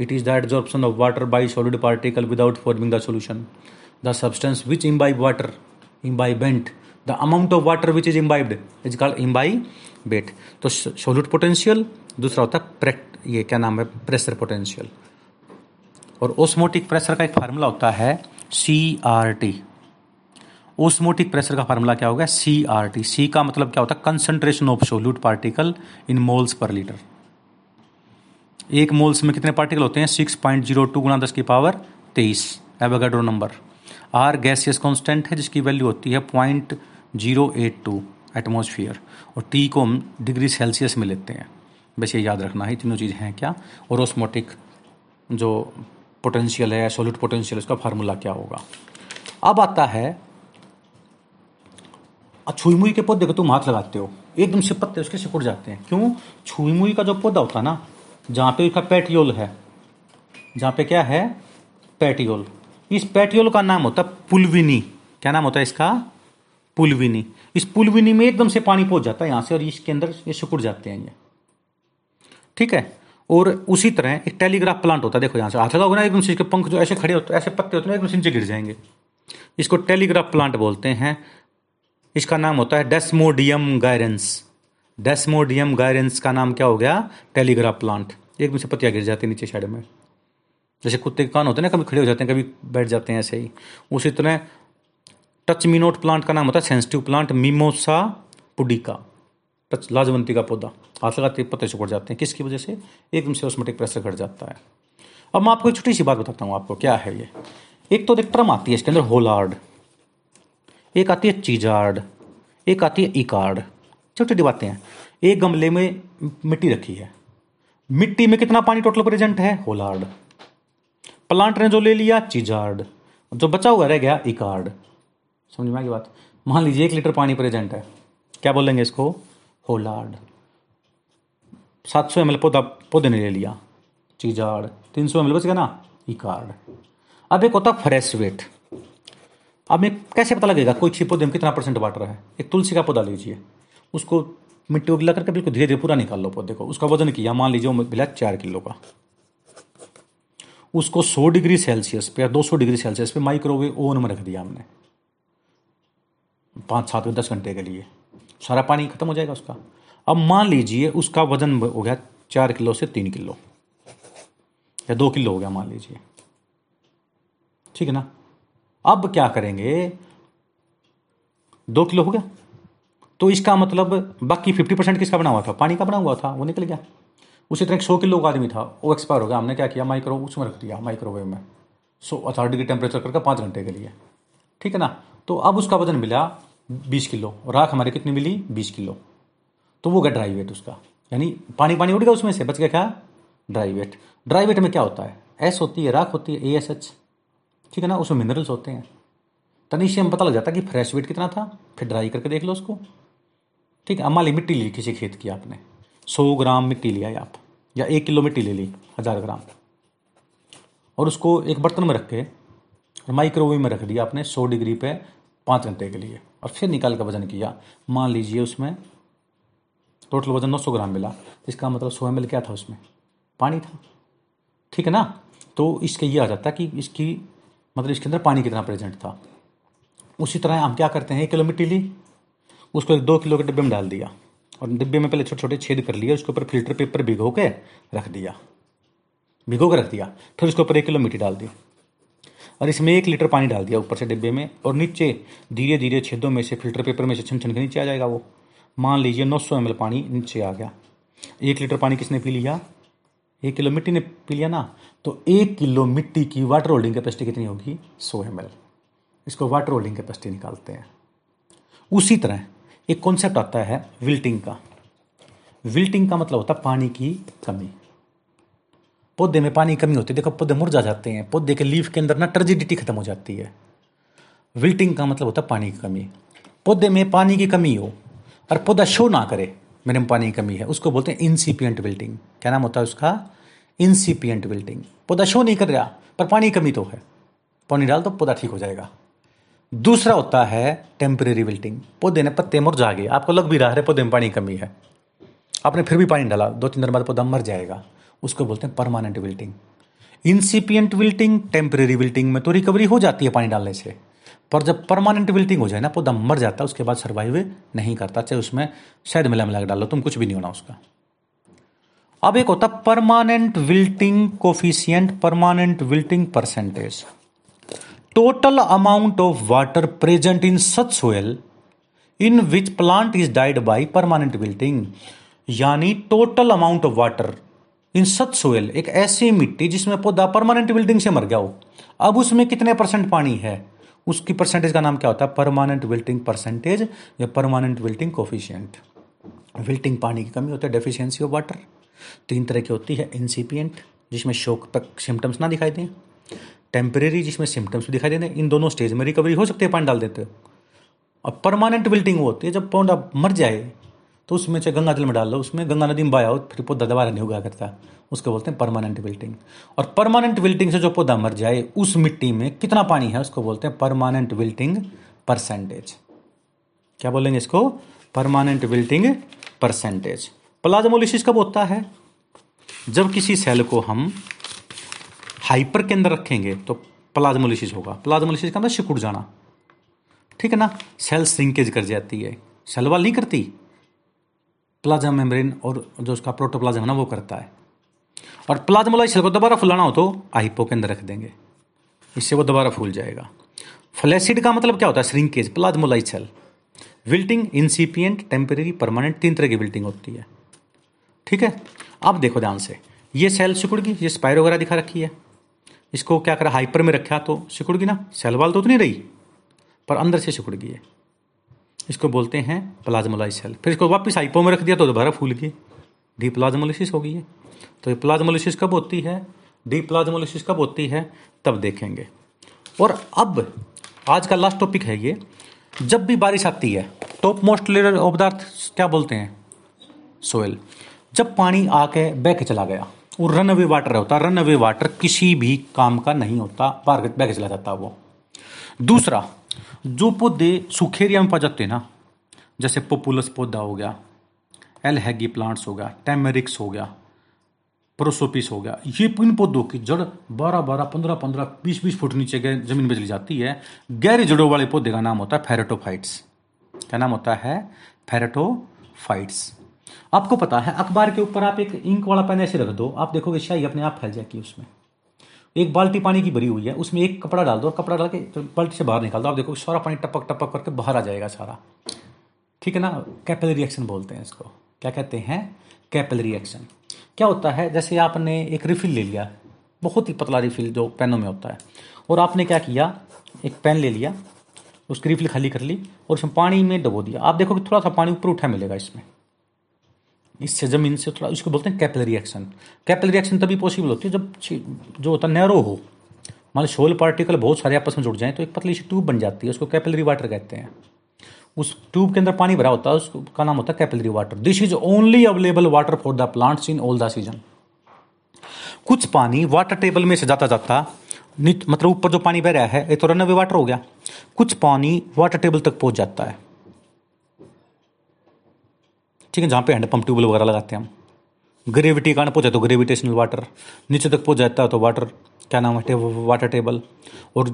Speaker 1: it is the absorption of water by solid particle without forming the solution the substance which imbibe water imbibant the amount of water which is imbibed is called imbibate तो solute potential दूसरा होता है ये क्या नाम है? Pressure potential और osmotic pressure का एक फार्मूला होता है C R T osmotic pressure का फार्मूला क्या होगा? सी आर टी सी का मतलब क्या होता है? Concentration of solute particle in moles per litre एक मोल्स में कितने पार्टिकल होते हैं? सिक्स पॉइंट ज़ीरो टू गुना दस की पावर तेईस। Avogadro number R gaseous constant है, जिसकी वैल्यू होती है point zero eight two atmosphere और टी को हम डिग्री सेल्सियस में लेते हैं। बस ये याद रखना है तीनों चीज़ें हैं क्या? और ओस्मोटिक जो पोटेंशियल है सॉलिड पोटेंशियल उसका फार्मूला क्या होगा? अब आता है छुईमुई के पौधे को तुम हाथ लगाते हो, एकदम से पत्ते उसके सिकुड़ जाते हैं। क्यों? छुईमुई का जो पौधा होता है ना, जहाँ पे उसका पैटियोल है, जहाँ पे क्या है? पैटियोल इस पैटियोल का नाम होता है पुलविनी। क्या नाम होता है इसका? पुलविनी। इस पुलविनी में एकदम से पानी पहुँच जाता है यहाँ से और इसके अंदर ये सिकुड़ जाते हैं ये। ठीक है? और उसी तरह एक टेलीग्राफ प्लांट होता है, देखो यहाँ से। हाथ लगाओगे ना, एकदम से इसके पंख जो ऐसे खड़े होते हैं ऐसे पत्ते होते हैं एकदम से नीचे गिर जाएँगे। इसको टेलीग्राफ प्लांट बोलते हैं। इसका नाम होता है डेस्मोडियम गायरेंस। डेस्मोडियम गायरेंस का नाम क्या हो गया? Telegraph plant. एकदम से पत्तियाँ गिर जाती है नीचे साइड में। जैसे कुत्ते के कान होते हैं ना, कभी खड़े हो जाते हैं, कभी बैठ जाते हैं ऐसे ही। उसी तरह टच मिनोट प्लांट का नाम होता है sensitive plant, Mimosa pudica. Touch, लाजवंती का पौधा। हाथ लगाते पत्ते सुकड़ जाते हैं। किसकी वजह से? एकदम से ऑस्मेटिक प्रेशर घट जाता है। अब मैं आपको एक छोटी सी बात बताता हूँ आपको, क्या है ये? एक तो एक ट्रम आती है इसके अंदर, होलार्ड। एक आती है चीजार्ड। एक आती है इकार्ड। छोटी छोटी बातें हैं। एक गमले में मिट्टी रखी है। मिट्टी में कितना पानी टोटल प्रेजेंट है? होलार्ड। प्लांट ने जो ले लिया, चीजार्ड। जो बचा हुआ रह गया, इकार्ड। समझ में आगे बात? मान लीजिए एक लीटर पानी प्रेजेंट है। क्या बोलेंगे इसको? होलार्ड। सात सौ एम पौधा पौधे ने ले लिया। चीजार्ड तीन सौ एम एल बच गया ना? इकार्ड। अब एक होता फ्रेश वेट। अब मैं कैसे पता लगेगा कोई छी पौधे में कितना परसेंट वाटर है? एक तुलसी का पौधा लीजिए। उसको मिट्टी को गिला करके बिल्कुल धीरे धीरे पूरा निकाल लो पौधे को। उसका वज़न किया, मान लीजिए मिला चार किलो का। उसको 100 डिग्री सेल्सियस पे या 200 डिग्री सेल्सियस पे माइक्रोवेव ओवन में रख दिया हमने। पाँच सात दस घंटे के लिए। सारा पानी खत्म हो जाएगा उसका। अब मान लीजिए उसका वज़न हो गया चार किलो से तीन किलो। या दो किलो हो गया मान लीजिए। ठीक है ना? अब क्या करेंगे? दो किलो हो गया। तो इसका मतलब बाकी फिफ्टी परसेंट किसका बना हुआ था? पानी का बना हुआ था। वो निकल गया। उसी तरह सौ किलो का आदमी था। वो एक्सपायर हो गया। हमने क्या किया? माइक्रो उसमें रख दिया माइक्रोवेव में। सो अथार डिग्री टेम्परेचर करके पाँच घंटे के लिए। ठीक है ना? तो अब उसका वज़न मिला बीस किलो। और राख हमारी कितनी मिली? बीस किलो। तो वो गया ड्राई वेट उसका। यानी पानी पानी उड़ गया उसमें से, बच गया क्या? ड्राई वेट ड्राई वेट में क्या होता है? एस होती है, राख होती है ए एस एच ठीक है ना? उसमें मिनरल्स होते हैं। तनी से हम पता लग जाता है कि फ्रेश वेट कितना था। फिर ड्राई करके देख लो उसको। ठीक है? अमाली मिट्टी ली किसी खेत की आपने। सौ ग्राम मिट्टी लिया आप। या एक किलो मिट्टी ले ली, हज़ार ग्राम। और उसको एक बर्तन में रख के माइक्रोवेव में रख दिया आपने सौ डिग्री पे पाँच घंटे के लिए। और फिर निकाल कर वज़न किया। मान लीजिए उसमें टोटल वज़न नौ सौ ग्राम मिला इसका मतलब सौ एम क्या था उसमें? पानी था। ठीक है ना? तो इसके ये आ जाता है कि इसकी मतलब इसके अंदर पानी कितना प्रेजेंट था। उसी तरह हम क्या करते हैं, एक किलो मिट्टी ली, उसको एक दो किलो के डिब्बे में डाल दिया और डिब्बे में पहले छोटे छोटे छेद कर लिए, उसके ऊपर फ़िल्टर पेपर भिगो के रख दिया। भिगो के रख दिया। फिर उसके ऊपर एक किलो मिट्टी डाल दी। और इसमें एक लीटर पानी डाल दिया ऊपर से डिब्बे में और नीचे धीरे धीरे छेदों में से फ़िल्टर पेपर में से छन छन के नीचे आ जाएगा वो। मान लीजिए नौ सौ पानी नीचे आ गया। एक लीटर पानी किसने पी लिया? एक किलो मिट्टी ने पी लिया ना? तो एक किलो मिट्टी की वाटर होल्डिंग कैपेसिटी कितनी होगी? सौ एम इसको वाटर होल्डिंग कैपेसिटी निकालते हैं। उसी तरह एक कॉन्सेप्ट आता है विल्टिंग का। विल्टिंग का मतलब होता है पानी की कमी। पौधे में पानी कमी होती है, देखो पौधे मुरझा जाते हैं, पौधे के लीफ के अंदर ना टर्जिडिटी खत्म हो जाती है। विल्टिंग का मतलब होता है पानी की कमी। पौधे में पानी की कमी हो और पौधा शो ना करे, मेरे में पानी की कमी है, उसको बोलते हैं इंसिपियंट विल्टिंग क्या नाम होता है उसका? इंसिपियंट विल्टिंग पौधा शो नहीं कर रहा, पर पानी की कमी तो है। पानी डाल तो पौधा ठीक हो जाएगा। दूसरा होता है टेम्परेरी विल्टिंग पौधे ने पत्ते मुरझा गए आपको लग भी रहा है पौधे में पानी कमी है। आपने फिर भी पानी डाला दो तीन दिन बाद पौधा मर जाएगा। उसको बोलते हैं permanent wilting incipient wilting temporary wilting में तो रिकवरी हो जाती है पानी डालने से। पर जब परमानेंट विल्टिंग हो जाए ना, पौधा मर जाता है, उसके बाद सर्वाइव नहीं करता, चाहे उसमें शायद मिला मिला डालो तुम कुछ भी नहीं होना उसका। अब एक होता permanent wilting coefficient permanent wilting percentage total amount of water present in such soil in which plant is died by permanent wilting यानी total amount of water in such soil एक ऐसी मिट्टी जिसमें पौधा परमानेंट विल्टिंग से मर गया हो। अब उसमें कितने परसेंट पानी है? उसकी परसेंटेज का नाम क्या होता है? परमानेंट विल्टिंग परसेंटेज या परमानेंट विल्टिंग कोफिशियंट विल्टिंग पानी की कमी होती है डेफिशिएंसी ऑफ़ वाटर तीन तरह की होती है इंसिपियंट जिसमें शोक तक सिम्टम्स ना दिखाई दें। टेम्परेरी जिसमें सिम्टम्स भी दिखाई देते इन दोनों स्टेज में रिकवरी हो सकती है, पानी डाल देते हो और परमानेंट विल्टिंग वो होती है, जब पौधा मर जाए तो उसमें चाहे गंगा जल में डाल लो, उसमें गंगा नदी में बाया हो, फिर पौधा दोबारा नहीं उगा करता। उसको बोलते हैं परमानेंट विल्टिंग और परमानेंट विल्टिंग से जो पौधा मर जाए, उस मिट्टी में कितना पानी है, उसको बोलते हैं परमानेंट विल्टिंग परसेंटेज क्या बोलेंगे इसको? परमानेंट विल्टिंग परसेंटेज प्लाज्मोलिसिस कब होता है? जब किसी सेल को हम हाइपर के अंदर रखेंगे तो प्लाज्मोलिसिस होगा। प्लाज्मोलिसिस का अंदर सिकुड़ जाना। ठीक है ना? सेल श्रिंकेज कर जाती है। सेल वाल नहीं करती? प्लाज्मा मेम्ब्रेन और जो उसका प्रोटोप्लाज्म है ना, वो करता है। और प्लाज्मोलाइज सेल को दोबारा फुलाना हो तो हाइपो के अंदर रख देंगे। इससे वो दोबारा फूल जाएगा। फ्लैसिड का मतलब क्या होता है? Shrinkage plasmolyse cell wilting incipient, temporary, permanent, तीन तरह की विल्टिंग होती है। ठीक है? अब देखो ध्यान से। ये सेल सिकुड़ गई, ये स्पायर वगैरह दिखा रखी है। इसको क्या करा? हाइपर में रखा तो सिकुड़ गई ना? सेल वाल तो उतनी रही, पर अंदर से सिकुड़ गई है। इसको बोलते हैं प्लाज्मोलाइज सेल। फिर इसको वापस आईपो में रख दिया तो दोबारा फूल गई डी प्लाज्मोलिसिस हो गई है। तो ये प्लाज्मोलिसिस कब होती है? डी प्लाज्मोलिसिस कब होती है? तब देखेंगे। और अब, आज का लास्ट टॉपिक है ये। जब भी बारिश आती है top most layer of the क्या बोलते हैं? सोयल जब पानी आके बह के चला गया और रन अवे वाटर होता। रन अवे वाटर किसी भी काम का नहीं होता। बाहर बह के चला जाता वो। दूसरा जो पौधे सूखे एरिया में पा जाते हैं ना, जैसे पोपुलस पौधा हो गया एल हैगी प्लांट्स हो गया टेमेरिक्स हो गया प्रोसोपिस हो गया, ये इन पौधों की जड़ बारह बारह पंद्रह पंद्रह बीस बीस फुट नीचे गए ज़मीन में चली जाती है। गहरी जड़ों वाले पौधे का नाम होता है फेरेटोफाइट्स क्या नाम होता है? फेरेटोफाइट्स आपको पता है, अखबार के ऊपर आप एक इंक वाला पेन ऐसे रख दो, आप देखोगे शाही अपने आप फैल जाएगी उसमें। एक बाल्टी पानी की भरी हुई है, उसमें एक कपड़ा डाल दो और कपड़ा डाल के तो बाल्टी से बाहर निकाल दो। आप देखो, सारा पानी टपक टपक करके बाहर आ जाएगा सारा। ठीक है ना? कैपिलरी रिएक्शन बोलते हैं इसको। क्या कहते हैं? Capillary reaction. क्या होता है? जैसे आपने एक रिफिल ले लिया, बहुत ही पतला रिफिल जो पेनों में होता है, और आपने क्या किया? एक पेन ले लिया, उसकी रिफिल खाली कर ली और उसमें पानी में डबो दिया। आप देखो कि थोड़ा सा पानी ऊपर उठा मिलेगा इसमें। इससे ज़मीन से थोड़ा, इसको बोलते हैं कैपिलरी रिएक्शन कैपिलरी रिएक्शन तभी पॉसिबल होती है जब जो होता है नैरो हो। मान शोल पार्टिकल बहुत सारे आपस में जुड़ जाए तो एक पतली सी ट्यूब बन जाती है, उसको कैपिलरी वाटर कहते हैं। उस ट्यूब के अंदर पानी भरा होता है, उसका नाम होता है capillary water this is only available water for the plants in all the season कुछ पानी वाटर टेबल में से जाता जाता मतलब ऊपर जो पानी बह रहा है, ये तो रन अवे वाटर हो गया। कुछ पानी वाटर टेबल तक पहुँच जाता है। ठीक है, जहाँ पे हैंड पंप ट्यूबवेल वगैरह लगाते हैं हम। ग्रेविटी कारण पहुँच तो ग्रेविटेशनल वाटर नीचे तक पहुँच जाता है तो वाटर क्या नाम है वाटर टेबल और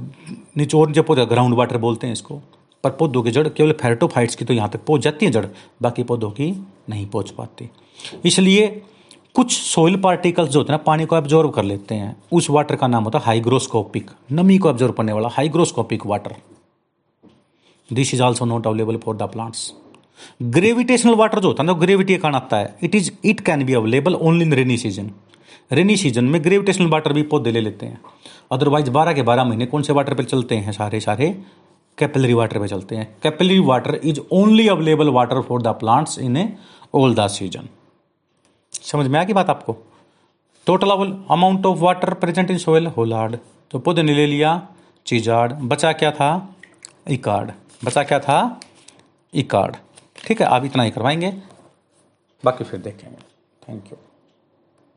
Speaker 1: नीचे और जब पहुँच ग्राउंड वाटर बोलते हैं इसको। पर पौधों की जड़ केवल फेरेटोफाइट्स की तो यहाँ तक पहुँच जाती है जड़, बाकी पौधों की नहीं पहुँच पाती। इसलिए कुछ सोइल पार्टिकल्स जो होते हैं ना, पानी को एब्जॉर्व कर लेते हैं। उस वाटर का नाम होता है हाइग्रोस्कोपिक नमी को एब्जॉर्व करने वाला hygroscopic water this is also not available for the plants gravitational water जो होता है ना ग्रेविटी का आता है। It is it can be available only in rainy season rainy season में ग्रेविटेशनल वाटर भी पौधे ले लेते हैं। अदरवाइज़ बारह के बारह महीने कौन से वाटर पे चलते हैं? सारे सारे कैपिलरी वाटर पे चलते हैं। Capillary water is only available water for the plants in a all the season समझ में आ गई बात आपको? Total amount of water present in soil holard तो पौधे ने ले लिया चीजार्ड बचा क्या था? इकार्ड बचा क्या था? इकार्ड ठीक है आप इतना ही करवाएँगे। बाकी फिर देखेंगे। Thank you